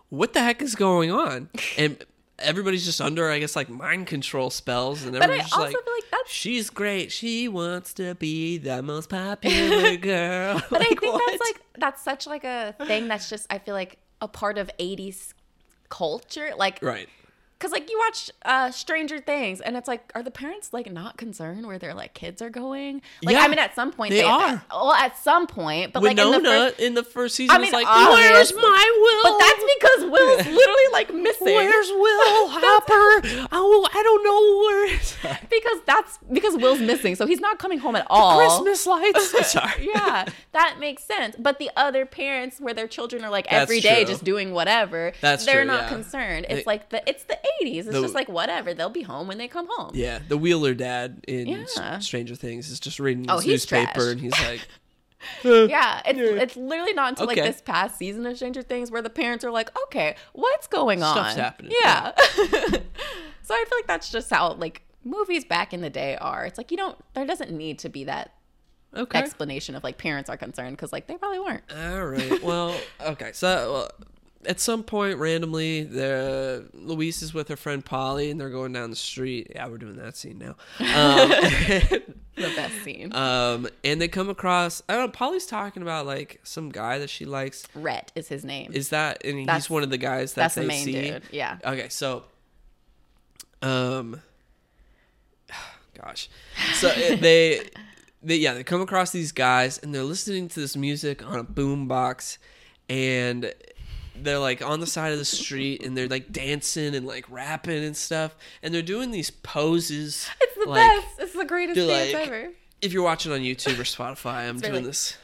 Speaker 1: what the heck is going on? And everybody's just under, I guess, like mind control spells, and
Speaker 2: I
Speaker 1: just
Speaker 2: also
Speaker 1: like,
Speaker 2: feel like
Speaker 1: she's great. She wants to be the most popular <laughs> girl.
Speaker 2: But I think
Speaker 1: what?
Speaker 2: that's like that's such like a thing that's just I feel like a part of 80s culture. Like
Speaker 1: right.
Speaker 2: Cause like you watch uh, Stranger Things, and it's like, are the parents like not concerned where their like kids are going? Like,
Speaker 1: Yeah,
Speaker 2: I mean, at some point
Speaker 1: they are.
Speaker 2: Well, at some point, but like in
Speaker 1: Winona
Speaker 2: the
Speaker 1: in
Speaker 2: first,
Speaker 1: the first, season
Speaker 2: I mean,
Speaker 1: like, "Where's my Will?"
Speaker 2: but that's because Will's <laughs> literally like missing.
Speaker 1: Where's Will <laughs> Hopper? oh, I don't know where. <laughs>
Speaker 2: because that's because Will's missing, so he's not coming home at all.
Speaker 1: Christmas lights. Sorry.
Speaker 2: yeah, that makes sense. But the other parents, where their children are like
Speaker 1: That's
Speaker 2: every day
Speaker 1: true.
Speaker 2: just doing whatever,
Speaker 1: That's
Speaker 2: they're
Speaker 1: true,
Speaker 2: not
Speaker 1: yeah.
Speaker 2: concerned. It's
Speaker 1: They-
Speaker 2: like the it's the eighties. It's
Speaker 1: The-
Speaker 2: just like whatever. They'll be home when they come home.
Speaker 1: Yeah, the Wheeler dad in
Speaker 2: Yeah.
Speaker 1: Stranger Things is just reading
Speaker 2: Oh,
Speaker 1: his newspaper
Speaker 2: trash.
Speaker 1: and he's like, <laughs>
Speaker 2: Yeah, it's <laughs> it's literally not until
Speaker 1: Okay.
Speaker 2: like this past season of Stranger Things where the parents are like, okay, what's going on?
Speaker 1: Stuff's happening.
Speaker 2: Yeah. <laughs> so I feel like that's just how like movies back in the day are. It's like you don't there doesn't need to be that
Speaker 1: okay.
Speaker 2: explanation of like parents are concerned because like they probably weren't.
Speaker 1: All right. Well, okay. So well, at some point, randomly, the Louise is with her friend Polly, and they're going down the street. Yeah, we're doing that scene now. Um, <laughs> <laughs>
Speaker 2: The best scene.
Speaker 1: um, and they come across. I don't know. Polly's talking about like some guy that she likes.
Speaker 2: Rhett is his name.
Speaker 1: Is that? And
Speaker 2: That's-
Speaker 1: he's one of the guys that
Speaker 2: that's
Speaker 1: they
Speaker 2: the main
Speaker 1: see.
Speaker 2: dude. Yeah.
Speaker 1: Okay, so, um, <sighs> gosh, so uh, <laughs> they, they, yeah, they come across these guys and they're listening to this music on a boom box, and they're like on the side of the street and they're like dancing and like rapping and stuff, and they're doing these poses.
Speaker 2: It's the
Speaker 1: like,
Speaker 2: best. It's the greatest dance
Speaker 1: like-
Speaker 2: ever.
Speaker 1: If you're watching on YouTube or Spotify, I'm doing
Speaker 2: like-
Speaker 1: this.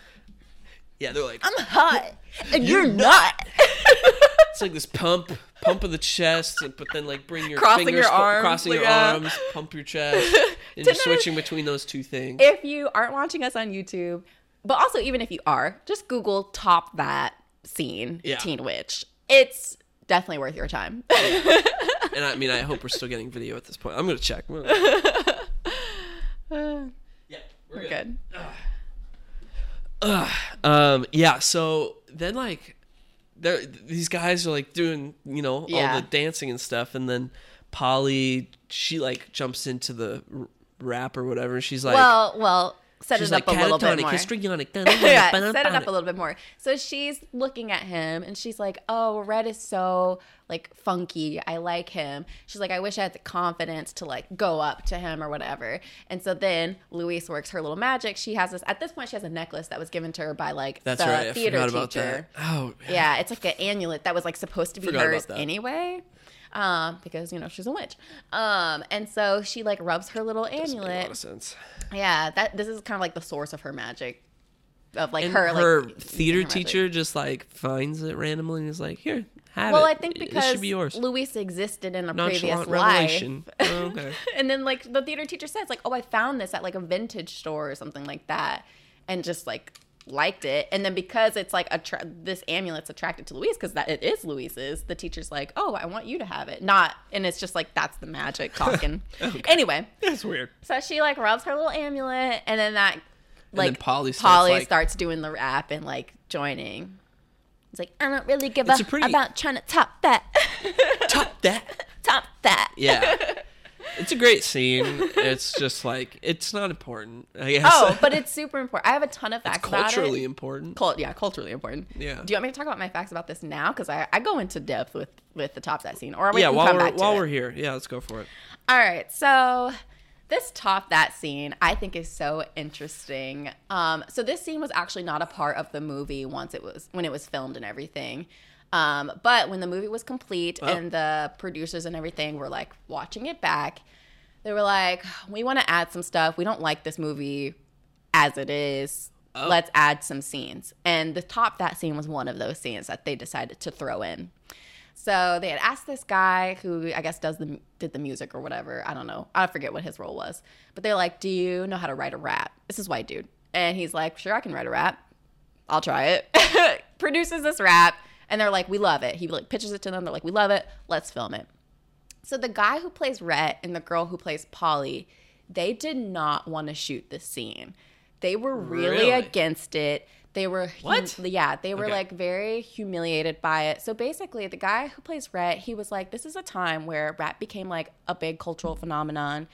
Speaker 1: Yeah, they're like
Speaker 2: I'm hot and you're not. <laughs>
Speaker 1: it's like this pump, pump of the chest, but then like bring your
Speaker 2: Crossing
Speaker 1: fingers
Speaker 2: your arms,
Speaker 1: crossing
Speaker 2: like,
Speaker 1: your
Speaker 2: uh,
Speaker 1: arms, pump your chest, <laughs> and just switching between those two things.
Speaker 2: if you aren't watching us on YouTube, but also even if you are, just Google top that scene,
Speaker 1: Yeah.
Speaker 2: Teen Witch. It's definitely worth your time.
Speaker 1: and I mean, I hope we're still getting video at this point. I'm gonna check. <laughs> yeah, we're
Speaker 2: We're good.
Speaker 1: Um, yeah. So then, like, there these guys are like doing, you know, all the dancing and stuff, and then Polly, she like jumps into the r- rap or whatever. And she's like,
Speaker 2: well, well, set
Speaker 1: she's
Speaker 2: it up
Speaker 1: like
Speaker 2: a little bit more.
Speaker 1: histrionic. <laughs>
Speaker 2: yeah, set it up a little bit more. So she's looking at him and she's like, "Oh, Rhett is so like funky. I like him." She's like, "I wish I had the confidence to like go up to him or whatever." And so then Louise works her little magic. She has this at this point she has a necklace that was given to her by like
Speaker 1: That's
Speaker 2: the
Speaker 1: right.
Speaker 2: Theater teacher.
Speaker 1: Oh,
Speaker 2: Yeah, it's like an amulet that was like supposed to be
Speaker 1: Forgot
Speaker 2: hers anyway. Um, because you know she's a witch. Um, and so she like rubs her little
Speaker 1: Doesn't make a lot
Speaker 2: amulet. Yeah, that this is kind of like the source of her magic. Of like
Speaker 1: And
Speaker 2: her
Speaker 1: her,
Speaker 2: like
Speaker 1: theater
Speaker 2: her
Speaker 1: teacher just like finds it randomly and is like, "Here, have it.
Speaker 2: Well,
Speaker 1: it.
Speaker 2: I think because
Speaker 1: be yours."
Speaker 2: Louise existed in a previous
Speaker 1: Nonchalant
Speaker 2: life. <laughs>
Speaker 1: Oh, okay.
Speaker 2: and then like the theater teacher says like, "Oh, I found this at like a vintage store or something like that." And just like liked it. And then because it's like attra- this amulet's attracted to Louise because that it is Louise's, the teacher's like, "Oh, I want you to have it." Not and it's just like that's the magic <laughs> talking. Anyway,
Speaker 1: That's weird.
Speaker 2: so she like rubs her little amulet and then that like
Speaker 1: then Polly starts,
Speaker 2: Polly
Speaker 1: like-
Speaker 2: starts doing the rap and like joining. It's like I don't really give a
Speaker 1: pretty-
Speaker 2: about trying to top that.
Speaker 1: Top that. <laughs>
Speaker 2: top that.
Speaker 1: Yeah. It's a great scene. It's just like it's not important. I guess.
Speaker 2: Oh, but <laughs> it's super important. I have a ton of facts about
Speaker 1: culturally
Speaker 2: it.
Speaker 1: important.
Speaker 2: Cult, yeah, culturally important.
Speaker 1: Yeah.
Speaker 2: Do you want me to talk about my facts about this now? Because I, I go into depth with with the top that scene, or we
Speaker 1: yeah,
Speaker 2: can
Speaker 1: while
Speaker 2: come
Speaker 1: we're
Speaker 2: back to
Speaker 1: while
Speaker 2: it.
Speaker 1: we're here, yeah, let's go for it.
Speaker 2: All right, so this top that scene I think is so interesting. Um, so this scene was actually not a part of the movie once it was when it was filmed and everything. Um, but when the movie was complete
Speaker 1: Oh.
Speaker 2: and the producers and everything were like watching it back, they were like, "We want to add some stuff. We don't like this movie as it is.
Speaker 1: Oh.
Speaker 2: Let's add some scenes." And the top that scene was one of those scenes that they decided to throw in. So they had asked this guy who I guess does the did the music or whatever. I don't know. I forget what his role was. But they're like, "Do you know how to write a rap?" This is white dude, and he's like, "Sure, I can write a rap. I'll try it." <laughs> Produces this rap, and they're like, "We love it." He like pitches it to them. They're like, "We love it. Let's film it." So the guy who plays Rhett and the girl who plays Polly, they did not want to shoot this scene. They were really,
Speaker 1: Really?
Speaker 2: against it They were hum-
Speaker 1: What?
Speaker 2: yeah, they were
Speaker 1: Okay.
Speaker 2: like very humiliated by it. So basically, the guy who plays Rhett, he was like, "This is a time where rap became like a big cultural phenomenon."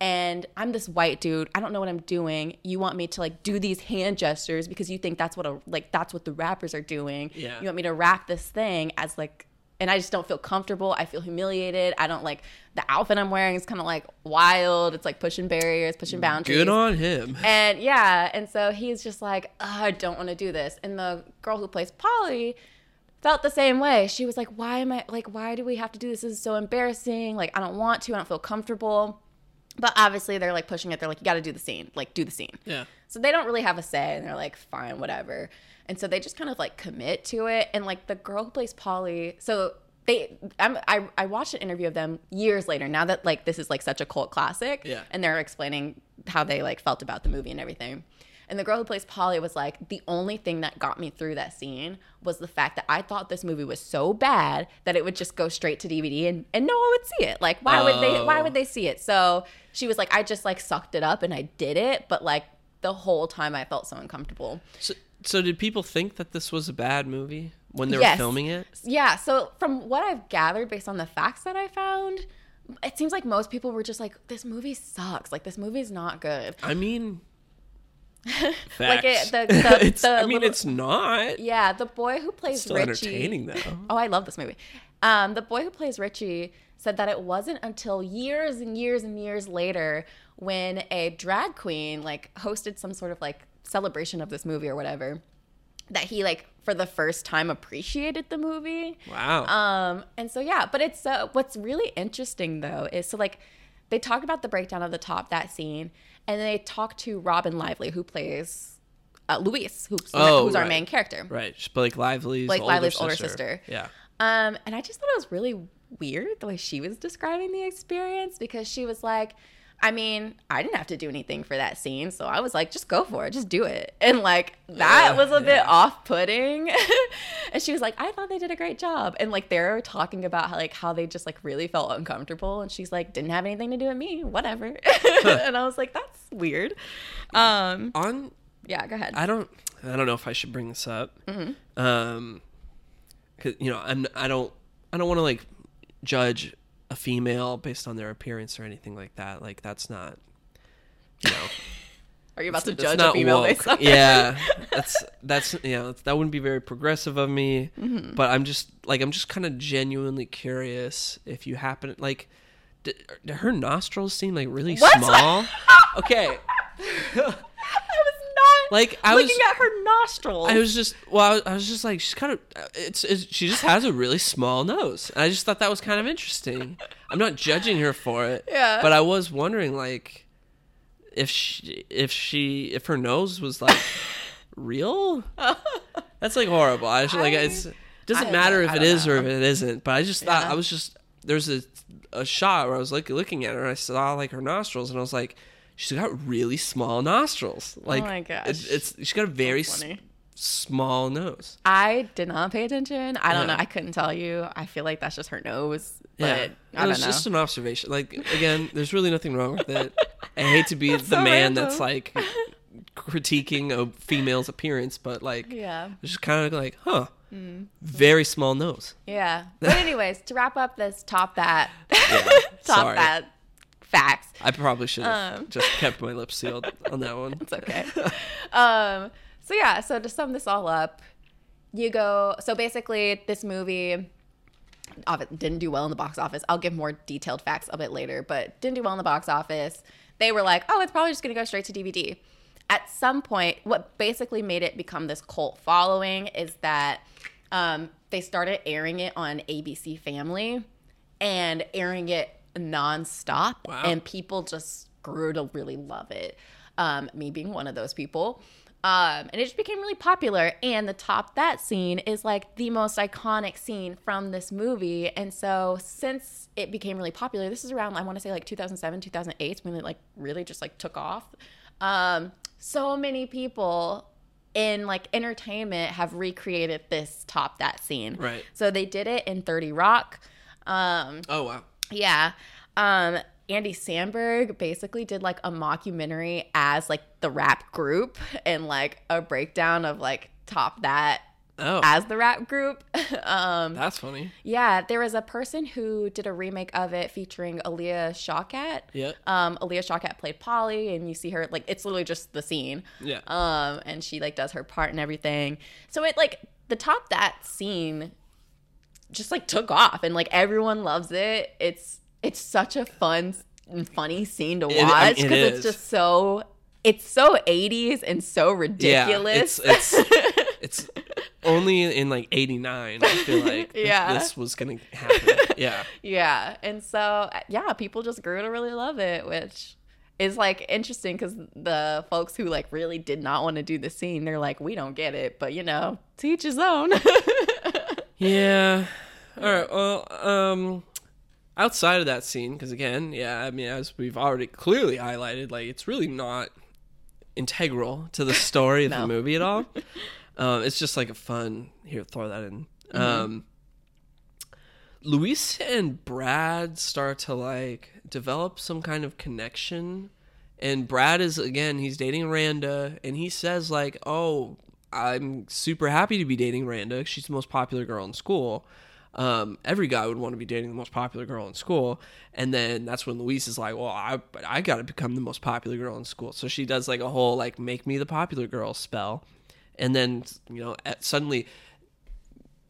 Speaker 2: And I'm this white dude. I don't know what I'm doing. You want me to like do these hand gestures because you think that's what a like that's what the rappers are doing.
Speaker 1: Yeah.
Speaker 2: You want me to rap this thing as like and I just don't feel comfortable. I feel humiliated. I don't like the outfit I'm wearing is kind of like wild. It's like pushing barriers, pushing boundaries.
Speaker 1: Good on him.
Speaker 2: And yeah, and so he's just like, "Ugh, I don't want to do this. And the girl who plays Polly felt the same way. She was like, Why am I like, why do we have to do this? This is so embarrassing. Like, I don't want to, I don't feel comfortable. But obviously they're like pushing it. They're like, You gotta do the scene. Like, do the scene.
Speaker 1: Yeah.
Speaker 2: So they don't really have a say, and they're like, fine, whatever. And so they just kind of like commit to it. And like the girl who plays Polly, so they, I'm, I, I watched an interview of them years later. Now that like this is like such a cult classic,
Speaker 1: Yeah.
Speaker 2: and they're explaining how they like felt about the movie and everything. And the girl who plays Polly was like, the only thing that got me through that scene was the fact that I thought this movie was so bad that it would just go straight to DVD and, and no one would see it. Like, why would they why
Speaker 1: Oh.
Speaker 2: would they see it? So she was like, I just like sucked it up and I did it, but like the whole time I felt so uncomfortable.
Speaker 1: So, so did people think that this was a bad movie when they
Speaker 2: Yes.
Speaker 1: were filming it?
Speaker 2: Yeah, so from what I've gathered based on the facts that I found, it seems like most people were just like, this movie sucks. Like, this movie's not good.
Speaker 1: I mean, facts.
Speaker 2: Like it- the- <laughs> the-
Speaker 1: it's,
Speaker 2: the
Speaker 1: I mean,
Speaker 2: little-
Speaker 1: it's not.
Speaker 2: Yeah, the boy who plays Richie.
Speaker 1: Still
Speaker 2: Richie.
Speaker 1: entertaining though.
Speaker 2: Oh, I love this movie. Um, the boy who plays Richie said that it wasn't until years and years and years later when a drag queen like hosted some sort of like celebration of this movie or whatever that he like for the first time appreciated the movie.
Speaker 1: Wow.
Speaker 2: Um, and so yeah, but it's uh, what's really interesting though is so like they talk about the breakdown of the top that scene, and then they talk to Robin Lively who plays uh, Louise, who's
Speaker 1: Oh,
Speaker 2: who's our main character.
Speaker 1: right. Blake Lively's
Speaker 2: Blake
Speaker 1: older
Speaker 2: Lively's older
Speaker 1: sister.
Speaker 2: sister.
Speaker 1: Yeah.
Speaker 2: Um, and I just thought it was really weird the way she was describing the experience because she was like, I mean, I didn't have to do anything for that scene, so I was like, just go for it, just do it. <laughs> And like that
Speaker 1: Ugh,
Speaker 2: was a bit off-putting. <laughs> and she was like, I thought they did a great job. And like they're talking about how, like how they just like really felt uncomfortable. And she's like, didn't have anything to do with me, whatever. <laughs> and I was like, that's weird. Um,
Speaker 1: On
Speaker 2: yeah, go ahead.
Speaker 1: I don't I don't know if I should bring this up.
Speaker 2: Mm-hmm.
Speaker 1: Um, 'cause, you know, I'm I don't I don't want to like judge a female based on their appearance or anything like that. Like that's not you know <laughs>
Speaker 2: Are you about to judge a female
Speaker 1: woke.
Speaker 2: based on
Speaker 1: Yeah, that's that's you know that wouldn't be very progressive of me.
Speaker 2: Mm-hmm.
Speaker 1: But I'm just like I'm just kind of genuinely curious if you happen like. Did, did her nostrils seem like really
Speaker 2: What?
Speaker 1: small? <laughs> okay,
Speaker 2: I was not
Speaker 1: Like, I
Speaker 2: looking
Speaker 1: was- looking
Speaker 2: at her nostrils.
Speaker 1: I was just well, I was, I was just like she's kind of it's, it's she just has a really small nose. And I just thought that was kind of interesting. I'm not judging her for it. <laughs>
Speaker 2: Yeah.
Speaker 1: But I was wondering like if she if she if her nose was like <laughs> real. That's like horrible. I just like
Speaker 2: I-
Speaker 1: it's it doesn't matter if it is it or if it isn't. But I just thought
Speaker 2: Yeah.
Speaker 1: I was just there's a a shot where I was like looking at her and I saw like her nostrils and I was like. She's got really small nostrils. Like,
Speaker 2: Oh my
Speaker 1: it-
Speaker 2: gosh.
Speaker 1: it's she's got a very s- small nose.
Speaker 2: I did not pay attention. I don't
Speaker 1: Yeah.
Speaker 2: know. I couldn't tell you. I feel like that's just her nose. But
Speaker 1: Yeah,
Speaker 2: I
Speaker 1: it
Speaker 2: don't
Speaker 1: was
Speaker 2: know.
Speaker 1: just an observation. Like again, there's really nothing wrong with it. I hate to be <laughs> the
Speaker 2: so
Speaker 1: man
Speaker 2: random.
Speaker 1: that's like critiquing a female's appearance, but like,
Speaker 2: yeah.
Speaker 1: it's just kind of like, huh,
Speaker 2: Mm.
Speaker 1: very small nose.
Speaker 2: Yeah. <laughs> But anyways, to wrap up this top that
Speaker 1: Yeah, <laughs>
Speaker 2: top
Speaker 1: sorry.
Speaker 2: that facts.
Speaker 1: I probably should have
Speaker 2: Um.
Speaker 1: just kept my lips sealed on that one.
Speaker 2: It's okay. um, so yeah, so to sum this all up, you go. So basically, this movie didn't do well in the box office. I'll give more detailed facts a bit later, but didn't do well in the box office. They were like, oh, it's probably just going to go straight to DVD. At some point, what basically made it become this cult following is that um, they started airing it on ABC Family and airing it nonstop,
Speaker 1: Wow.
Speaker 2: and people just grew to really love it. Um, me being one of those people. Um, and it just became really popular. And the top that scene is like the most iconic scene from this movie. And so since it became really popular, this is around I want to say like 2007, 2008 when it like really just like took off. Um, so many people in like entertainment have recreated this top that scene.
Speaker 1: Right.
Speaker 2: So they did it in 30 Rock. Um,
Speaker 1: Oh wow.
Speaker 2: Yeah. Um, Andy Samberg basically did like a mockumentary as like the rap group and like a breakdown of like top that
Speaker 1: Oh,
Speaker 2: as the rap group. <laughs> um,
Speaker 1: that's funny.
Speaker 2: yeah, there was a person who did a remake of it featuring Alia Shawkat.
Speaker 1: Yeah.
Speaker 2: Um, Alia Shawkat played Polly, and you see her like it's literally just the scene.
Speaker 1: Yeah.
Speaker 2: Um, and she like does her part and everything. So it like the top that scene just like took off, and like everyone loves it. It's it's such a fun and funny scene to
Speaker 1: It-
Speaker 2: watch
Speaker 1: it
Speaker 2: because it's just so it's so 80s and so ridiculous.
Speaker 1: Yeah, it's it's <laughs> it's only in like '89. I feel like
Speaker 2: Yeah.
Speaker 1: this was gonna happen. Yeah,
Speaker 2: Yeah. And so, yeah, people just grew to really love it, which is like interesting because the folks who like really did not want to do the scene, they're like, we don't get it, but you know, to each his own. <laughs>
Speaker 1: yeah. All right. Well, um, outside of that scene, because again, yeah, I mean, as we've already clearly highlighted, like it's really not integral to the story of the <laughs> movie at all. um, it's just like a fun. Here, throw that in.
Speaker 2: Mm-hmm.
Speaker 1: Um, Louise and Brad start to like develop some kind of connection. And Brad is again, he's dating Randa, and he says like, "Oh, I'm super happy to be dating Randa. She's the most popular girl in school. Um, every guy would want to be dating the most popular girl in school." And then that's when Louise is like, "Well, I I got to become the most popular girl in school." So she does like a whole like "make me the popular girl" spell, and then you know suddenly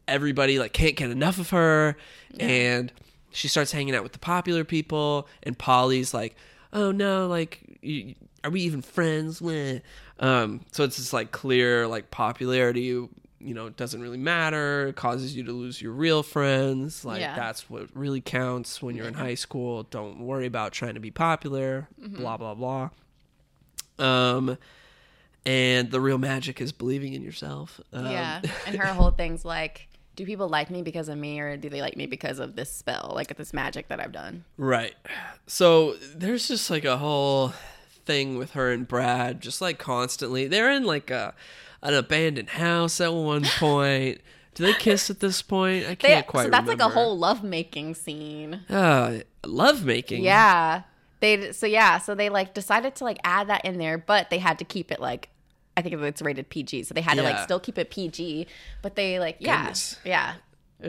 Speaker 1: everybody like can't get enough of her and she starts hanging out with the popular people and polly's like oh no like you, are we even friends Meh. Um so it's just like clear like popularity you know doesn't really matter It causes you to lose your real friends like
Speaker 2: Yeah.
Speaker 1: that's what really counts when you're in high school don't worry about trying to be popular blah blah blah um and the real magic is believing in yourself um,
Speaker 2: yeah. <laughs> And her whole thing's like, do people like me because of me or do they like me because of this spell, like this magic that I've done?
Speaker 1: Right. So there's just like a whole thing with her and Brad, just like constantly. They're in like a an abandoned house at one <laughs> point. Do they kiss at this point? I can't quite
Speaker 2: so that's like a
Speaker 1: remember.
Speaker 2: whole lovemaking scene.
Speaker 1: uh, love making.
Speaker 2: Yeah. They so yeah, so they like decided to like add that in there, but they had to keep it like I think it's rated PG, so they had to like still keep it PG, but they like yeah,
Speaker 1: Goodness.
Speaker 2: yeah.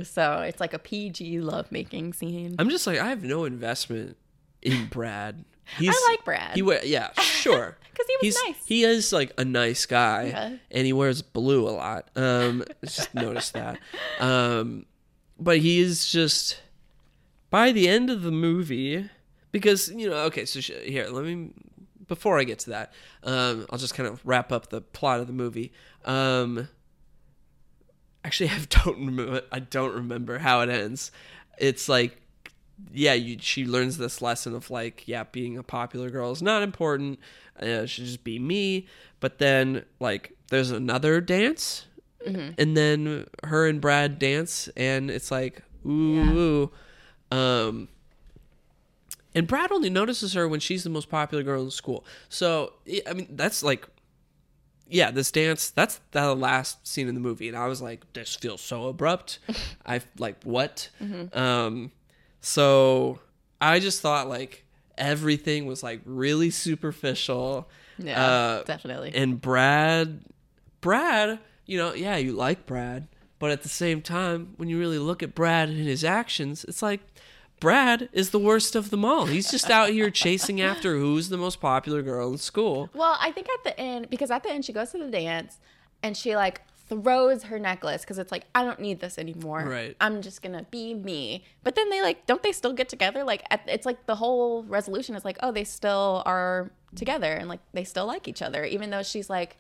Speaker 2: So it's like a PG lovemaking scene.
Speaker 1: I'm just like I have no investment in Brad. He's,
Speaker 2: like Brad.
Speaker 1: He wear yeah, sure. <laughs>
Speaker 2: 'Cause he was
Speaker 1: He's,
Speaker 2: nice.
Speaker 1: He is like a nice guy,
Speaker 2: Yeah.
Speaker 1: and he wears blue a lot. Um, <laughs> just noticed that. Um, but he is just by the end of the movie because you know. Okay, so sh- here, let me. Before I get to that, um, I'll just kind of wrap up the plot of the movie. Um, actually, <laughs> I don't remember. I don't remember how it ends. It's like yeah, you, she learns this lesson of like, yeah, being a popular girl is not important. Uh, should just be me. But then, like, there's another dance, and then her and Brad dance, and it's like, ooh, ooh. um, and Brad only notices her when she's the most popular girl in school. So, I- mean, that's like, yeah, this dance, that's the last scene in the movie. And I was like, this feels so abrupt. <laughs> I like, what? Um, so I just thought like everything was like really superficial.
Speaker 2: Yeah,
Speaker 1: Uh,
Speaker 2: definitely.
Speaker 1: And Brad, Brad, you know, yeah, you like Brad, but at the same time, when you really look at Brad and his actions, it's like Brad is the worst of them all. He's just out here <laughs> chasing after who's the most popular girl in school.
Speaker 2: Well, I think at the end, because at the end she goes to the dance and she like throws her necklace because it's like, I don't need this anymore.
Speaker 1: Right.
Speaker 2: I'm just gonna be me. But then they like, don't they still get together? Like, at, it's like the whole resolution is like, oh, they still are together and like they still like each other, even though she's like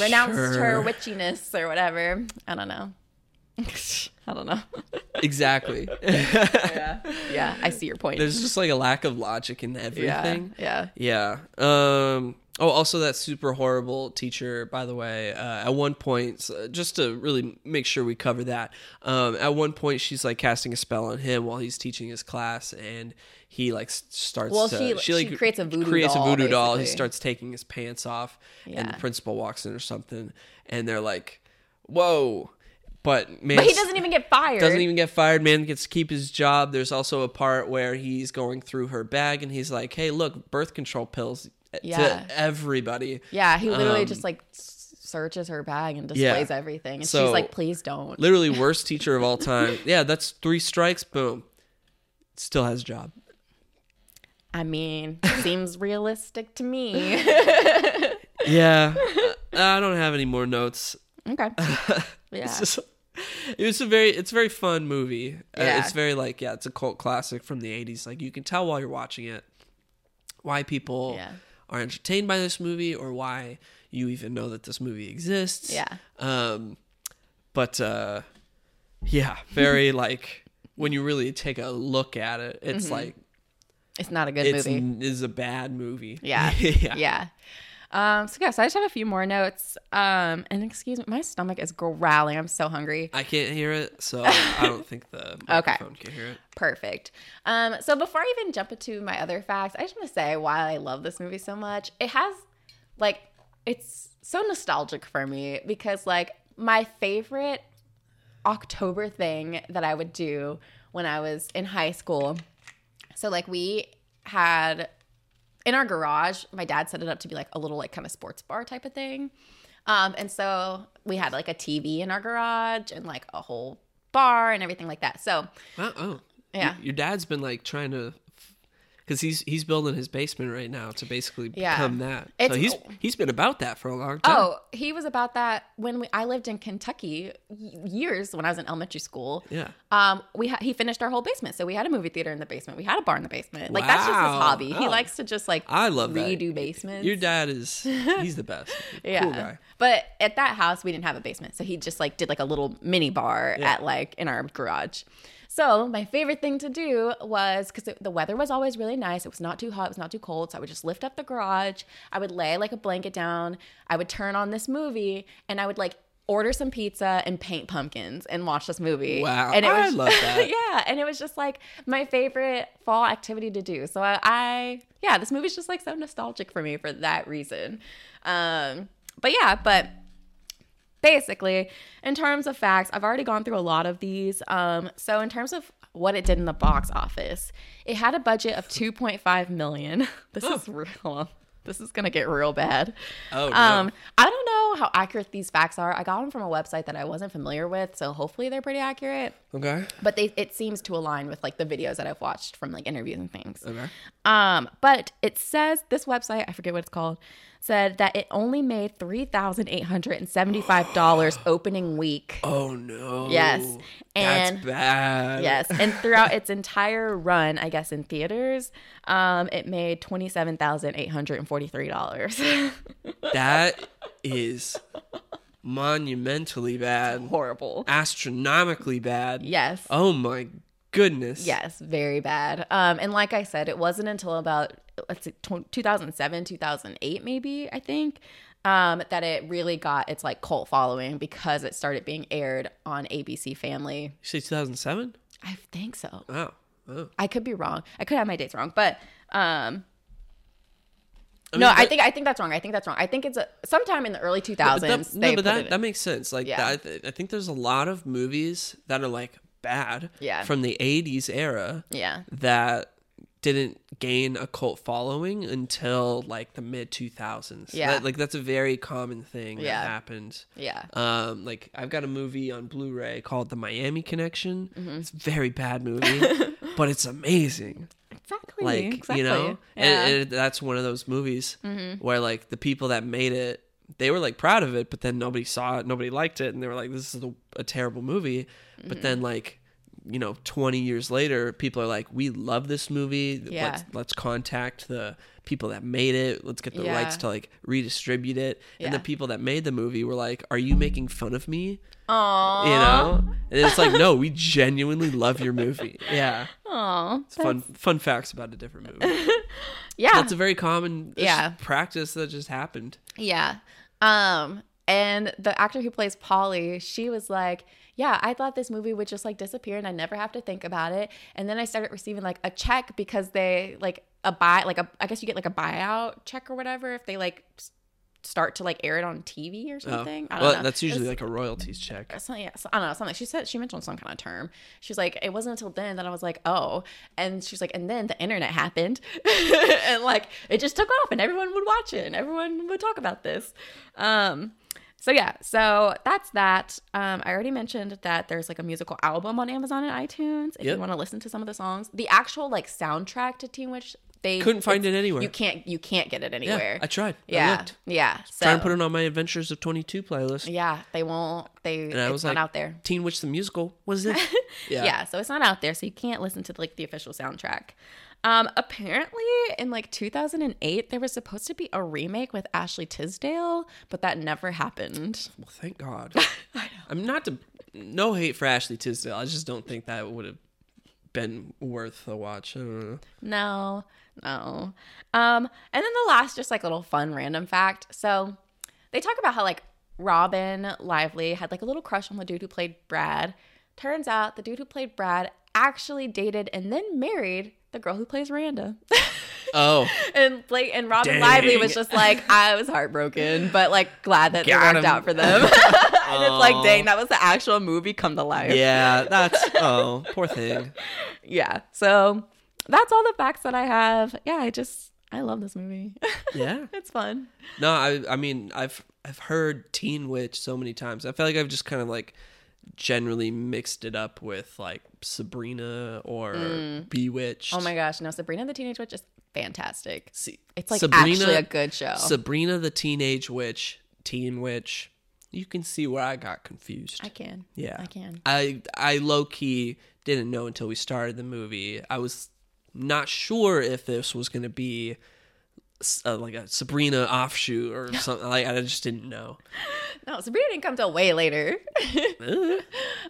Speaker 2: renounced her witchiness or whatever. I don't know. <laughs> I don't know. <laughs>
Speaker 1: Exactly.
Speaker 2: yeah. Yeah, I see your point.
Speaker 1: There's just like a lack of logic in everything.
Speaker 2: Yeah.
Speaker 1: Yeah. Um. Oh, also that super horrible teacher. By the way, uh, at one point, just to really make sure we cover that. Um. At one point, she's like casting a spell on him while he's teaching his class, and he like starts.
Speaker 2: Well,
Speaker 1: to,
Speaker 2: she-
Speaker 1: like
Speaker 2: she creates a voodoo
Speaker 1: creates
Speaker 2: doll,
Speaker 1: a voodoo doll. He starts taking his pants off, and the principal walks in or something, and they're like, "Whoa." but man
Speaker 2: But he doesn't even get fired.
Speaker 1: doesn't even get fired. Man gets to keep his job. There's also a part where he's going through her bag and he's like, "Hey, look, birth control pills
Speaker 2: Yeah.
Speaker 1: to everybody."
Speaker 2: Yeah, he literally
Speaker 1: Um,
Speaker 2: just like searches her bag and
Speaker 1: Yeah.
Speaker 2: displays everything, and
Speaker 1: So-
Speaker 2: she's like, "Please don't."
Speaker 1: Literally <laughs> worst teacher of all time. Yeah, that's three strikes. Boom. Still has a job.
Speaker 2: I mean, seems <laughs> realistic to me. <laughs>
Speaker 1: Yeah, I don't have any more notes.
Speaker 2: okay. Yeah.
Speaker 1: It's just, it's a very it's a very fun movie. Uh,
Speaker 2: Yeah.
Speaker 1: it's very like yeah, it's a cult classic from the '80s. Like you can tell while you're watching it why people
Speaker 2: Yeah.
Speaker 1: Are entertained by this movie or why you even know that this movie exists.
Speaker 2: Yeah.
Speaker 1: Um, but uh, yeah, very <laughs> like when you really take a look at it, it's like
Speaker 2: It's not a good
Speaker 1: it's
Speaker 2: Mm-hmm. movie.
Speaker 1: is a bad movie.
Speaker 2: Yeah. <laughs>
Speaker 1: yeah.
Speaker 2: yeah. Um, so yeah, so I just have a few more notes. Um, and excuse me, my stomach is growling. I'm so hungry.
Speaker 1: I can't hear it, so I don't think the <laughs> microphone can hear it.
Speaker 2: Perfect. Um, so before I even jump into my other facts, I just want to say why I love this movie so much. It has like it's so nostalgic for me because like my favorite October thing that I would do when I was in high school. So like we had in our garage, my dad set it up to be like a little like kind of sports bar type of thing. Um, and so we had like a TV in our garage and like a whole bar and everything like that. So
Speaker 1: Oh.
Speaker 2: Yeah.
Speaker 1: Your, your dad's been like trying to, because he's he's building his basement right now to basically
Speaker 2: Yeah.
Speaker 1: become that. so
Speaker 2: It's-
Speaker 1: he's he's been about that for a long time.
Speaker 2: Oh, he was about that when we, I lived in Kentucky years when I was in elementary school.
Speaker 1: yeah.
Speaker 2: Um, we ha- he finished our whole basement, so we had a movie theater in the basement. We had a bar in the basement. Like that's just his
Speaker 1: Wow.
Speaker 2: hobby. He
Speaker 1: Oh.
Speaker 2: likes to just like
Speaker 1: I love that.
Speaker 2: redo basements.
Speaker 1: Your dad is <laughs> he's the best.
Speaker 2: yeah.
Speaker 1: Cool guy.
Speaker 2: But at that house, we didn't have a basement, so he just like did like a little mini bar
Speaker 1: Yeah.
Speaker 2: at like in our garage. So my favorite thing to do was because the weather was always really nice. It was not too hot. It was not too cold. So I would just lift up the garage. I would lay like a blanket down. I would turn on this movie, and I would like order some pizza and paint pumpkins and watch this movie.
Speaker 1: Wow.
Speaker 2: and it
Speaker 1: I
Speaker 2: was
Speaker 1: love <laughs> that.
Speaker 2: yeah, and it was just like my favorite fall activity to do. So I, I yeah, this movie's just like so nostalgic for me for that reason. Um, but yeah, but basically, in terms of facts, I've already gone through a lot of these. Um, so in terms of what it did in the box office, it had a budget of 2.5 million. <laughs> This is real. This is gonna get real bad.
Speaker 1: Oh, no.
Speaker 2: Um, I don't know how accurate these facts are. I got them from a website that I wasn't familiar with, so hopefully they're pretty accurate.
Speaker 1: Okay.
Speaker 2: But they it seems to align with like the videos that I've watched from like interviews and things.
Speaker 1: Okay.
Speaker 2: Um, but it says this website, I forget what it's called, said that it only made three thousand eight hundred and seventy-five dollars <gasps> opening week.
Speaker 1: Oh no.
Speaker 2: Yes.
Speaker 1: That's
Speaker 2: And-
Speaker 1: bad.
Speaker 2: Yes, and throughout its entire run, I guess in theaters, um, it made twenty-seven thousand eight hundred and forty-three dollars. <laughs>
Speaker 1: That is monumentally bad.
Speaker 2: Horrible.
Speaker 1: Astronomically bad.
Speaker 2: Yes.
Speaker 1: Oh my goodness.
Speaker 2: Yes, very bad. Um, and like I said, it wasn't until about let's tw 2007, 2008, maybe I think, um, that it really got its like cult following because it started being aired on ABC Family.
Speaker 1: You say 2007?
Speaker 2: I think so.
Speaker 1: Wow. Oh.
Speaker 2: I could be wrong. I could have my dates wrong, but um,
Speaker 1: I
Speaker 2: no,
Speaker 1: mean,
Speaker 2: I think I think that's wrong. I think that's wrong. I think it's a, sometime in the early 2000s.
Speaker 1: But that, no, but that, that makes sense. Like,
Speaker 2: Yeah.
Speaker 1: that, I think there's a lot of movies that are like bad
Speaker 2: Yeah.
Speaker 1: from the 80s era
Speaker 2: yeah,
Speaker 1: that didn't gain a cult following until like the mid 2000s.
Speaker 2: Yeah.
Speaker 1: That- like that's a very common thing
Speaker 2: Yeah.
Speaker 1: that happened.
Speaker 2: yeah,
Speaker 1: Um, like I've got a movie on Blu-ray called The Miami Connection.
Speaker 2: Mm-hmm.
Speaker 1: It's a very bad movie, <laughs> but it's amazing.
Speaker 2: exactly.
Speaker 1: Like
Speaker 2: exactly.
Speaker 1: you know,
Speaker 2: yeah. Mm-hmm.
Speaker 1: and, and that's one of those movies where like the people that made it, they were like proud of it, but then nobody saw it, nobody liked it, and they were like, "This is a, a terrible movie." But
Speaker 2: Mm-hmm.
Speaker 1: then like. You know, twenty years later, people are like, "We love this movie.
Speaker 2: Yeah.
Speaker 1: Let's let's contact the people that made it. Let's get the
Speaker 2: Yeah.
Speaker 1: rights to like redistribute it." And the people that made the movie were like, "Are you making fun of me?"
Speaker 2: Aww.
Speaker 1: you know and it's like no we genuinely love your movie yeah <laughs>
Speaker 2: Aw.
Speaker 1: it's fun fun facts about a different movie <laughs>
Speaker 2: Yeah.
Speaker 1: that's a very common
Speaker 2: Yeah.
Speaker 1: practice that just happened
Speaker 2: Yeah. Um, and the actor who plays Polly, she was like, Yeah, I thought this movie would just like disappear and I never have to think about it. And then I started receiving like a check because they like a buy like a I guess you get like a buyout check or whatever if they like start to like air it on TV or
Speaker 1: Oh.
Speaker 2: something. I don't
Speaker 1: Well,
Speaker 2: know.
Speaker 1: that's usually
Speaker 2: It's-
Speaker 1: like a royalties check.
Speaker 2: so, yeah, so, I don't know something. She said she mentioned some kind of term. She's like, it wasn't until then that I was like, oh, and she's like, and then the internet happened, <laughs> and like it just took off, and everyone would watch it, and everyone would talk about this. Um, so yeah, so that's that. Um, I already mentioned that there's like a musical album on Amazon and iTunes if
Speaker 1: Yep.
Speaker 2: you want to listen to some of the songs. The actual like soundtrack to Teen Witch, they
Speaker 1: Couldn't find it anywhere.
Speaker 2: You can't you can't get it anywhere. Yeah.
Speaker 1: I tried. I
Speaker 2: yeah,
Speaker 1: looked.
Speaker 2: yeah. So
Speaker 1: Trying to put it on my Adventures of 22 playlist.
Speaker 2: yeah, they won't. They
Speaker 1: And I was
Speaker 2: not
Speaker 1: like,
Speaker 2: out there.
Speaker 1: Teen Witch the Musical. was it? <laughs>
Speaker 2: Yeah. Yeah, so it's not out there, so you can't listen to like the official soundtrack. Um, apparently, in like 2008, there was supposed to be a remake with Ashley Tisdale, but that never happened.
Speaker 1: Well, thank God. <laughs> I'm not to no hate for Ashley Tisdale. I just don't think that would have been worth a watch. I.
Speaker 2: No, no. Um, and then the last, just like little fun random fact. So they talk about how like Robin Lively had like a little crush on the dude who played Brad. Turns out the dude who played Brad actually dated and then married the girl who plays Randa. <laughs>
Speaker 1: Oh,
Speaker 2: and Blake and Robin
Speaker 1: Dang.
Speaker 2: Lively was just like, I was heartbroken, but like glad that
Speaker 1: Got
Speaker 2: it worked
Speaker 1: him.
Speaker 2: out for them. <laughs> <laughs> and it's like, dang, that was the actual movie come to life.
Speaker 1: yeah. That's oh, poor thing.
Speaker 2: Yeah. So that's all the facts that I have. Yeah, I just I love this movie. <laughs>
Speaker 1: Yeah.
Speaker 2: it's fun.
Speaker 1: No, I I mean I've I've heard Teen Witch so many times. I feel like I've just kind of like generally mixed it up with like Sabrina or mm. Bewitched.
Speaker 2: Oh my gosh, no, Sabrina the Teenage Witch is fantastic.
Speaker 1: See,
Speaker 2: It's like
Speaker 1: Sabrina-
Speaker 2: actually a good show.
Speaker 1: Sabrina the Teenage Witch, Teen Witch. You can see where I got confused.
Speaker 2: I can.
Speaker 1: Yeah.
Speaker 2: I can.
Speaker 1: I I low key didn't know until we started the movie. I was not sure if this was going to be uh, like a Sabrina offshoot or <laughs> something. Like I just didn't know.
Speaker 2: No, Sabrina didn't come till way later. <laughs>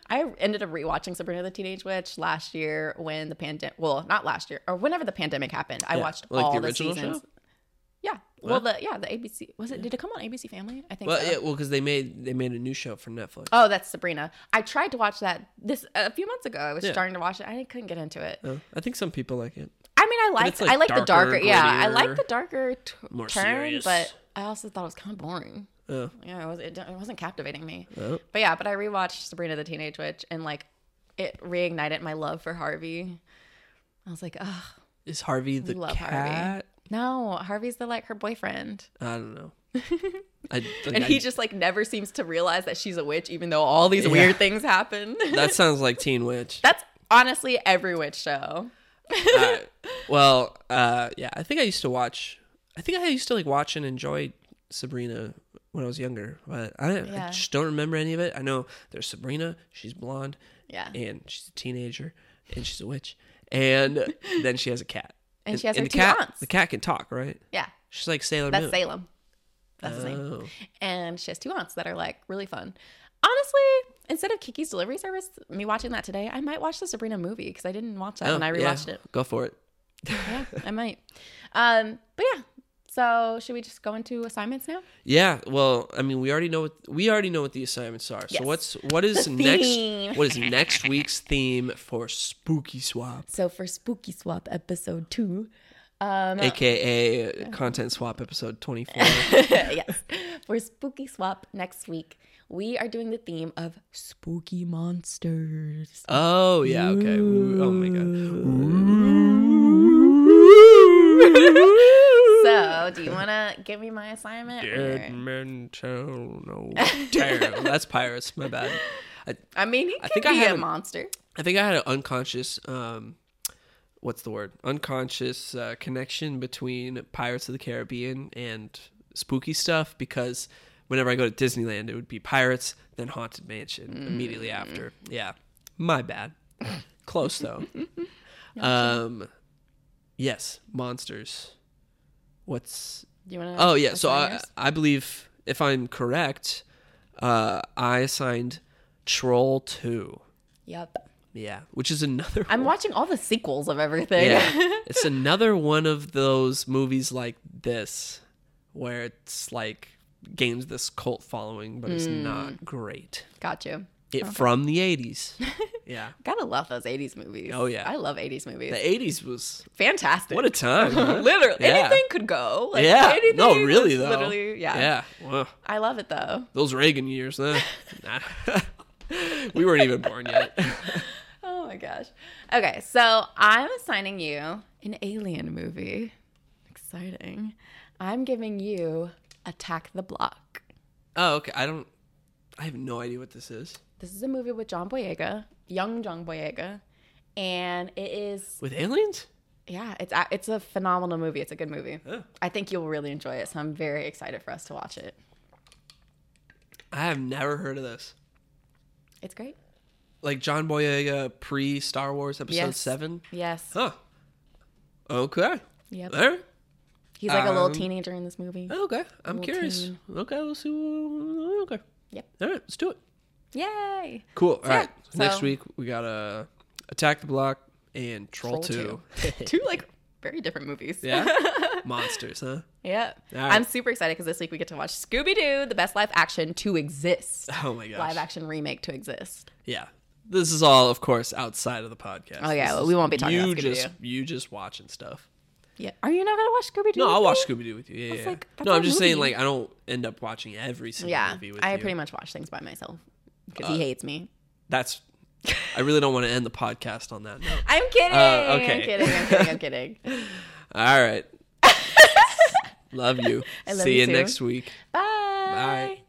Speaker 2: I ended up rewatching Sabrina the Teenage Witch last year when the pandemic, well, not last year, or whenever the pandemic happened. I
Speaker 1: Yeah,
Speaker 2: watched
Speaker 1: like
Speaker 2: all
Speaker 1: the
Speaker 2: the,
Speaker 1: original
Speaker 2: seasons.
Speaker 1: show?
Speaker 2: Yeah. Well, the yeah, the ABC was it? Did it come on ABC Family? I think
Speaker 1: Well,
Speaker 2: so.
Speaker 1: yeah, well, because they made they made a new show for Netflix.
Speaker 2: Oh, that's Sabrina. I tried to watch that this a few months ago. I was
Speaker 1: Yeah.
Speaker 2: starting to watch it. I couldn't get into it.
Speaker 1: Uh, I think some people like it.
Speaker 2: I mean, I like
Speaker 1: like,
Speaker 2: I like the
Speaker 1: darker,
Speaker 2: darker. Yeah, I like the darker t-
Speaker 1: more
Speaker 2: turn,
Speaker 1: serious.
Speaker 2: but I also thought it was kind of boring.
Speaker 1: Oh.
Speaker 2: Yeah, it was. It, it wasn't captivating me.
Speaker 1: Oh.
Speaker 2: But yeah, but I rewatched Sabrina the Teenage Witch and like it reignited my love for Harvey. I was like, ugh,
Speaker 1: Is Harvey the
Speaker 2: love Harvey. No, Harvey's the like her boyfriend,
Speaker 1: I don't know. <laughs> I, like,
Speaker 2: and
Speaker 1: I-
Speaker 2: he just like never seems to realize that she's a witch, even though all these weird things happen. <laughs>
Speaker 1: that sounds like Teen Witch.
Speaker 2: That's honestly every witch show.
Speaker 1: Uh, <laughs> well, uh, yeah, I think I used to watch. I think I used to like watch and enjoy Sabrina when I was younger, but I, I just don't remember any of it. I know there's Sabrina. She's blonde.
Speaker 2: Yeah.
Speaker 1: and she's a teenager, and she's a witch, and then she has a cat.
Speaker 2: And she has her
Speaker 1: the
Speaker 2: two
Speaker 1: cat,
Speaker 2: aunts.
Speaker 1: The cat can talk, right?
Speaker 2: Yeah,
Speaker 1: She's like Sailor
Speaker 2: that's
Speaker 1: Moon.
Speaker 2: Salem. That's his name.
Speaker 1: Oh.
Speaker 2: and she has two aunts that are like really fun. Honestly, instead of Kiki's Delivery Service, me watching that today, I might watch the Sabrina movie because I didn't watch that
Speaker 1: Oh,
Speaker 2: when I
Speaker 1: yeah.
Speaker 2: rewatched it.
Speaker 1: Go for it.
Speaker 2: Yeah, I <laughs> might. Um, but yeah. So should we just go into assignments now?
Speaker 1: Yeah, well, I mean, we already know what we already know what the assignments are. So what's what is
Speaker 2: The
Speaker 1: next?
Speaker 2: theme.
Speaker 1: What is next week's theme for Spooky Swap,
Speaker 2: So for Spooky Swap episode two, um,
Speaker 1: aka Content Swap episode twenty four? <laughs>
Speaker 2: yes, for Spooky Swap next week, we are doing the theme of spooky monsters.
Speaker 1: oh yeah, okay. Ooh, oh my god.
Speaker 2: Give me my assignment?
Speaker 1: Dead
Speaker 2: or-
Speaker 1: men tell no <laughs> tale. That's pirates. My bad. I,
Speaker 2: I mean, he
Speaker 1: I
Speaker 2: could
Speaker 1: think I
Speaker 2: had a
Speaker 1: haven't-
Speaker 2: monster.
Speaker 1: I think I had an unconscious, um, what's the word? Unconscious uh, connection between Pirates of the Caribbean and spooky stuff because whenever I go to Disneyland, it would be Pirates, then Haunted Mansion immediately
Speaker 2: Mm.
Speaker 1: after. Yeah, my bad. Close though. <laughs> um, yes, monsters. What's
Speaker 2: Do you want to?
Speaker 1: Oh yeah, so I I believe if I'm correct, uh, I assigned Troll Two.
Speaker 2: Yep.
Speaker 1: Yeah, which is another.
Speaker 2: I'm watching all the sequels of everything.
Speaker 1: Yeah, <laughs> it's another one of those movies like this, where it's like gains this cult following, but it's
Speaker 2: Mm.
Speaker 1: not great.
Speaker 2: Got you.
Speaker 1: It from the 80s. <laughs> yeah.
Speaker 2: Gotta love those 80s movies.
Speaker 1: Oh, yeah.
Speaker 2: I love 80s movies.
Speaker 1: The 80s was
Speaker 2: Fantastic.
Speaker 1: what a time. huh? <laughs>
Speaker 2: Literally.
Speaker 1: Yeah.
Speaker 2: Anything could go. Like,
Speaker 1: yeah.
Speaker 2: Anything
Speaker 1: No, really though.
Speaker 2: Literally. Yeah.
Speaker 1: Yeah. Well,
Speaker 2: I love it though.
Speaker 1: those Reagan years, huh? <laughs> We weren't even born yet.
Speaker 2: Oh my gosh. Okay, so I'm assigning you an alien movie. Exciting. I'm giving you Attack the Block.
Speaker 1: Oh, okay. I don't. I have no idea what this is.
Speaker 2: This is a movie with John Boyega, young John Boyega, and it is
Speaker 1: With aliens?
Speaker 2: yeah, it's a, it's a phenomenal movie. It's a good movie.
Speaker 1: Oh.
Speaker 2: I think you'll really enjoy it. So I'm very excited for us to watch it.
Speaker 1: I have never heard of this.
Speaker 2: It's great.
Speaker 1: Like John Boyega pre Star Wars Episode
Speaker 2: Yes.
Speaker 1: Seven.
Speaker 2: Yes.
Speaker 1: Huh. Okay.
Speaker 2: Yep.
Speaker 1: All right.
Speaker 2: He's like a little
Speaker 1: Um,
Speaker 2: teenager in this movie.
Speaker 1: Okay. I'm curious.
Speaker 2: teen.
Speaker 1: Okay. Let's see. Okay.
Speaker 2: Yep.
Speaker 1: All right. Let's do it.
Speaker 2: Yay.
Speaker 1: Cool. All
Speaker 2: yeah,
Speaker 1: right. Next week we got uh, Attack the Block and Troll,
Speaker 2: Troll
Speaker 1: 2.
Speaker 2: Two <laughs> like very different movies.
Speaker 1: Yeah. <laughs> Monsters, huh?
Speaker 2: Yeah.
Speaker 1: All right.
Speaker 2: I'm super excited because this week we get to watch Scooby Doo, the best live action to exist. <laughs>
Speaker 1: Oh my gosh.
Speaker 2: Live action remake to exist.
Speaker 1: Yeah. This is all, of course, outside of the podcast.
Speaker 2: Oh, yeah, well, we won't be talking
Speaker 1: you
Speaker 2: about Scooby-Doo.
Speaker 1: just you just watching stuff.
Speaker 2: Yeah. Are you not gonna watch Scooby Doo?
Speaker 1: No, I'll watch Scooby Doo with you. Yeah, yeah.
Speaker 2: like-
Speaker 1: no, I'm
Speaker 2: a
Speaker 1: just saying, like, I don't end up watching every single
Speaker 2: Yeah.
Speaker 1: movie with you.
Speaker 2: I
Speaker 1: you.
Speaker 2: pretty much watch things by myself because
Speaker 1: Uh,
Speaker 2: he hates me.
Speaker 1: That's. I really don't want to end the podcast on that note. <laughs>
Speaker 2: I'm kidding.
Speaker 1: Uh, okay.
Speaker 2: I'm kidding. I'm kidding. I'm kidding. <laughs>
Speaker 1: All right. <laughs> love you.
Speaker 2: I love
Speaker 1: See
Speaker 2: you
Speaker 1: you next week.
Speaker 2: Bye.
Speaker 1: Bye.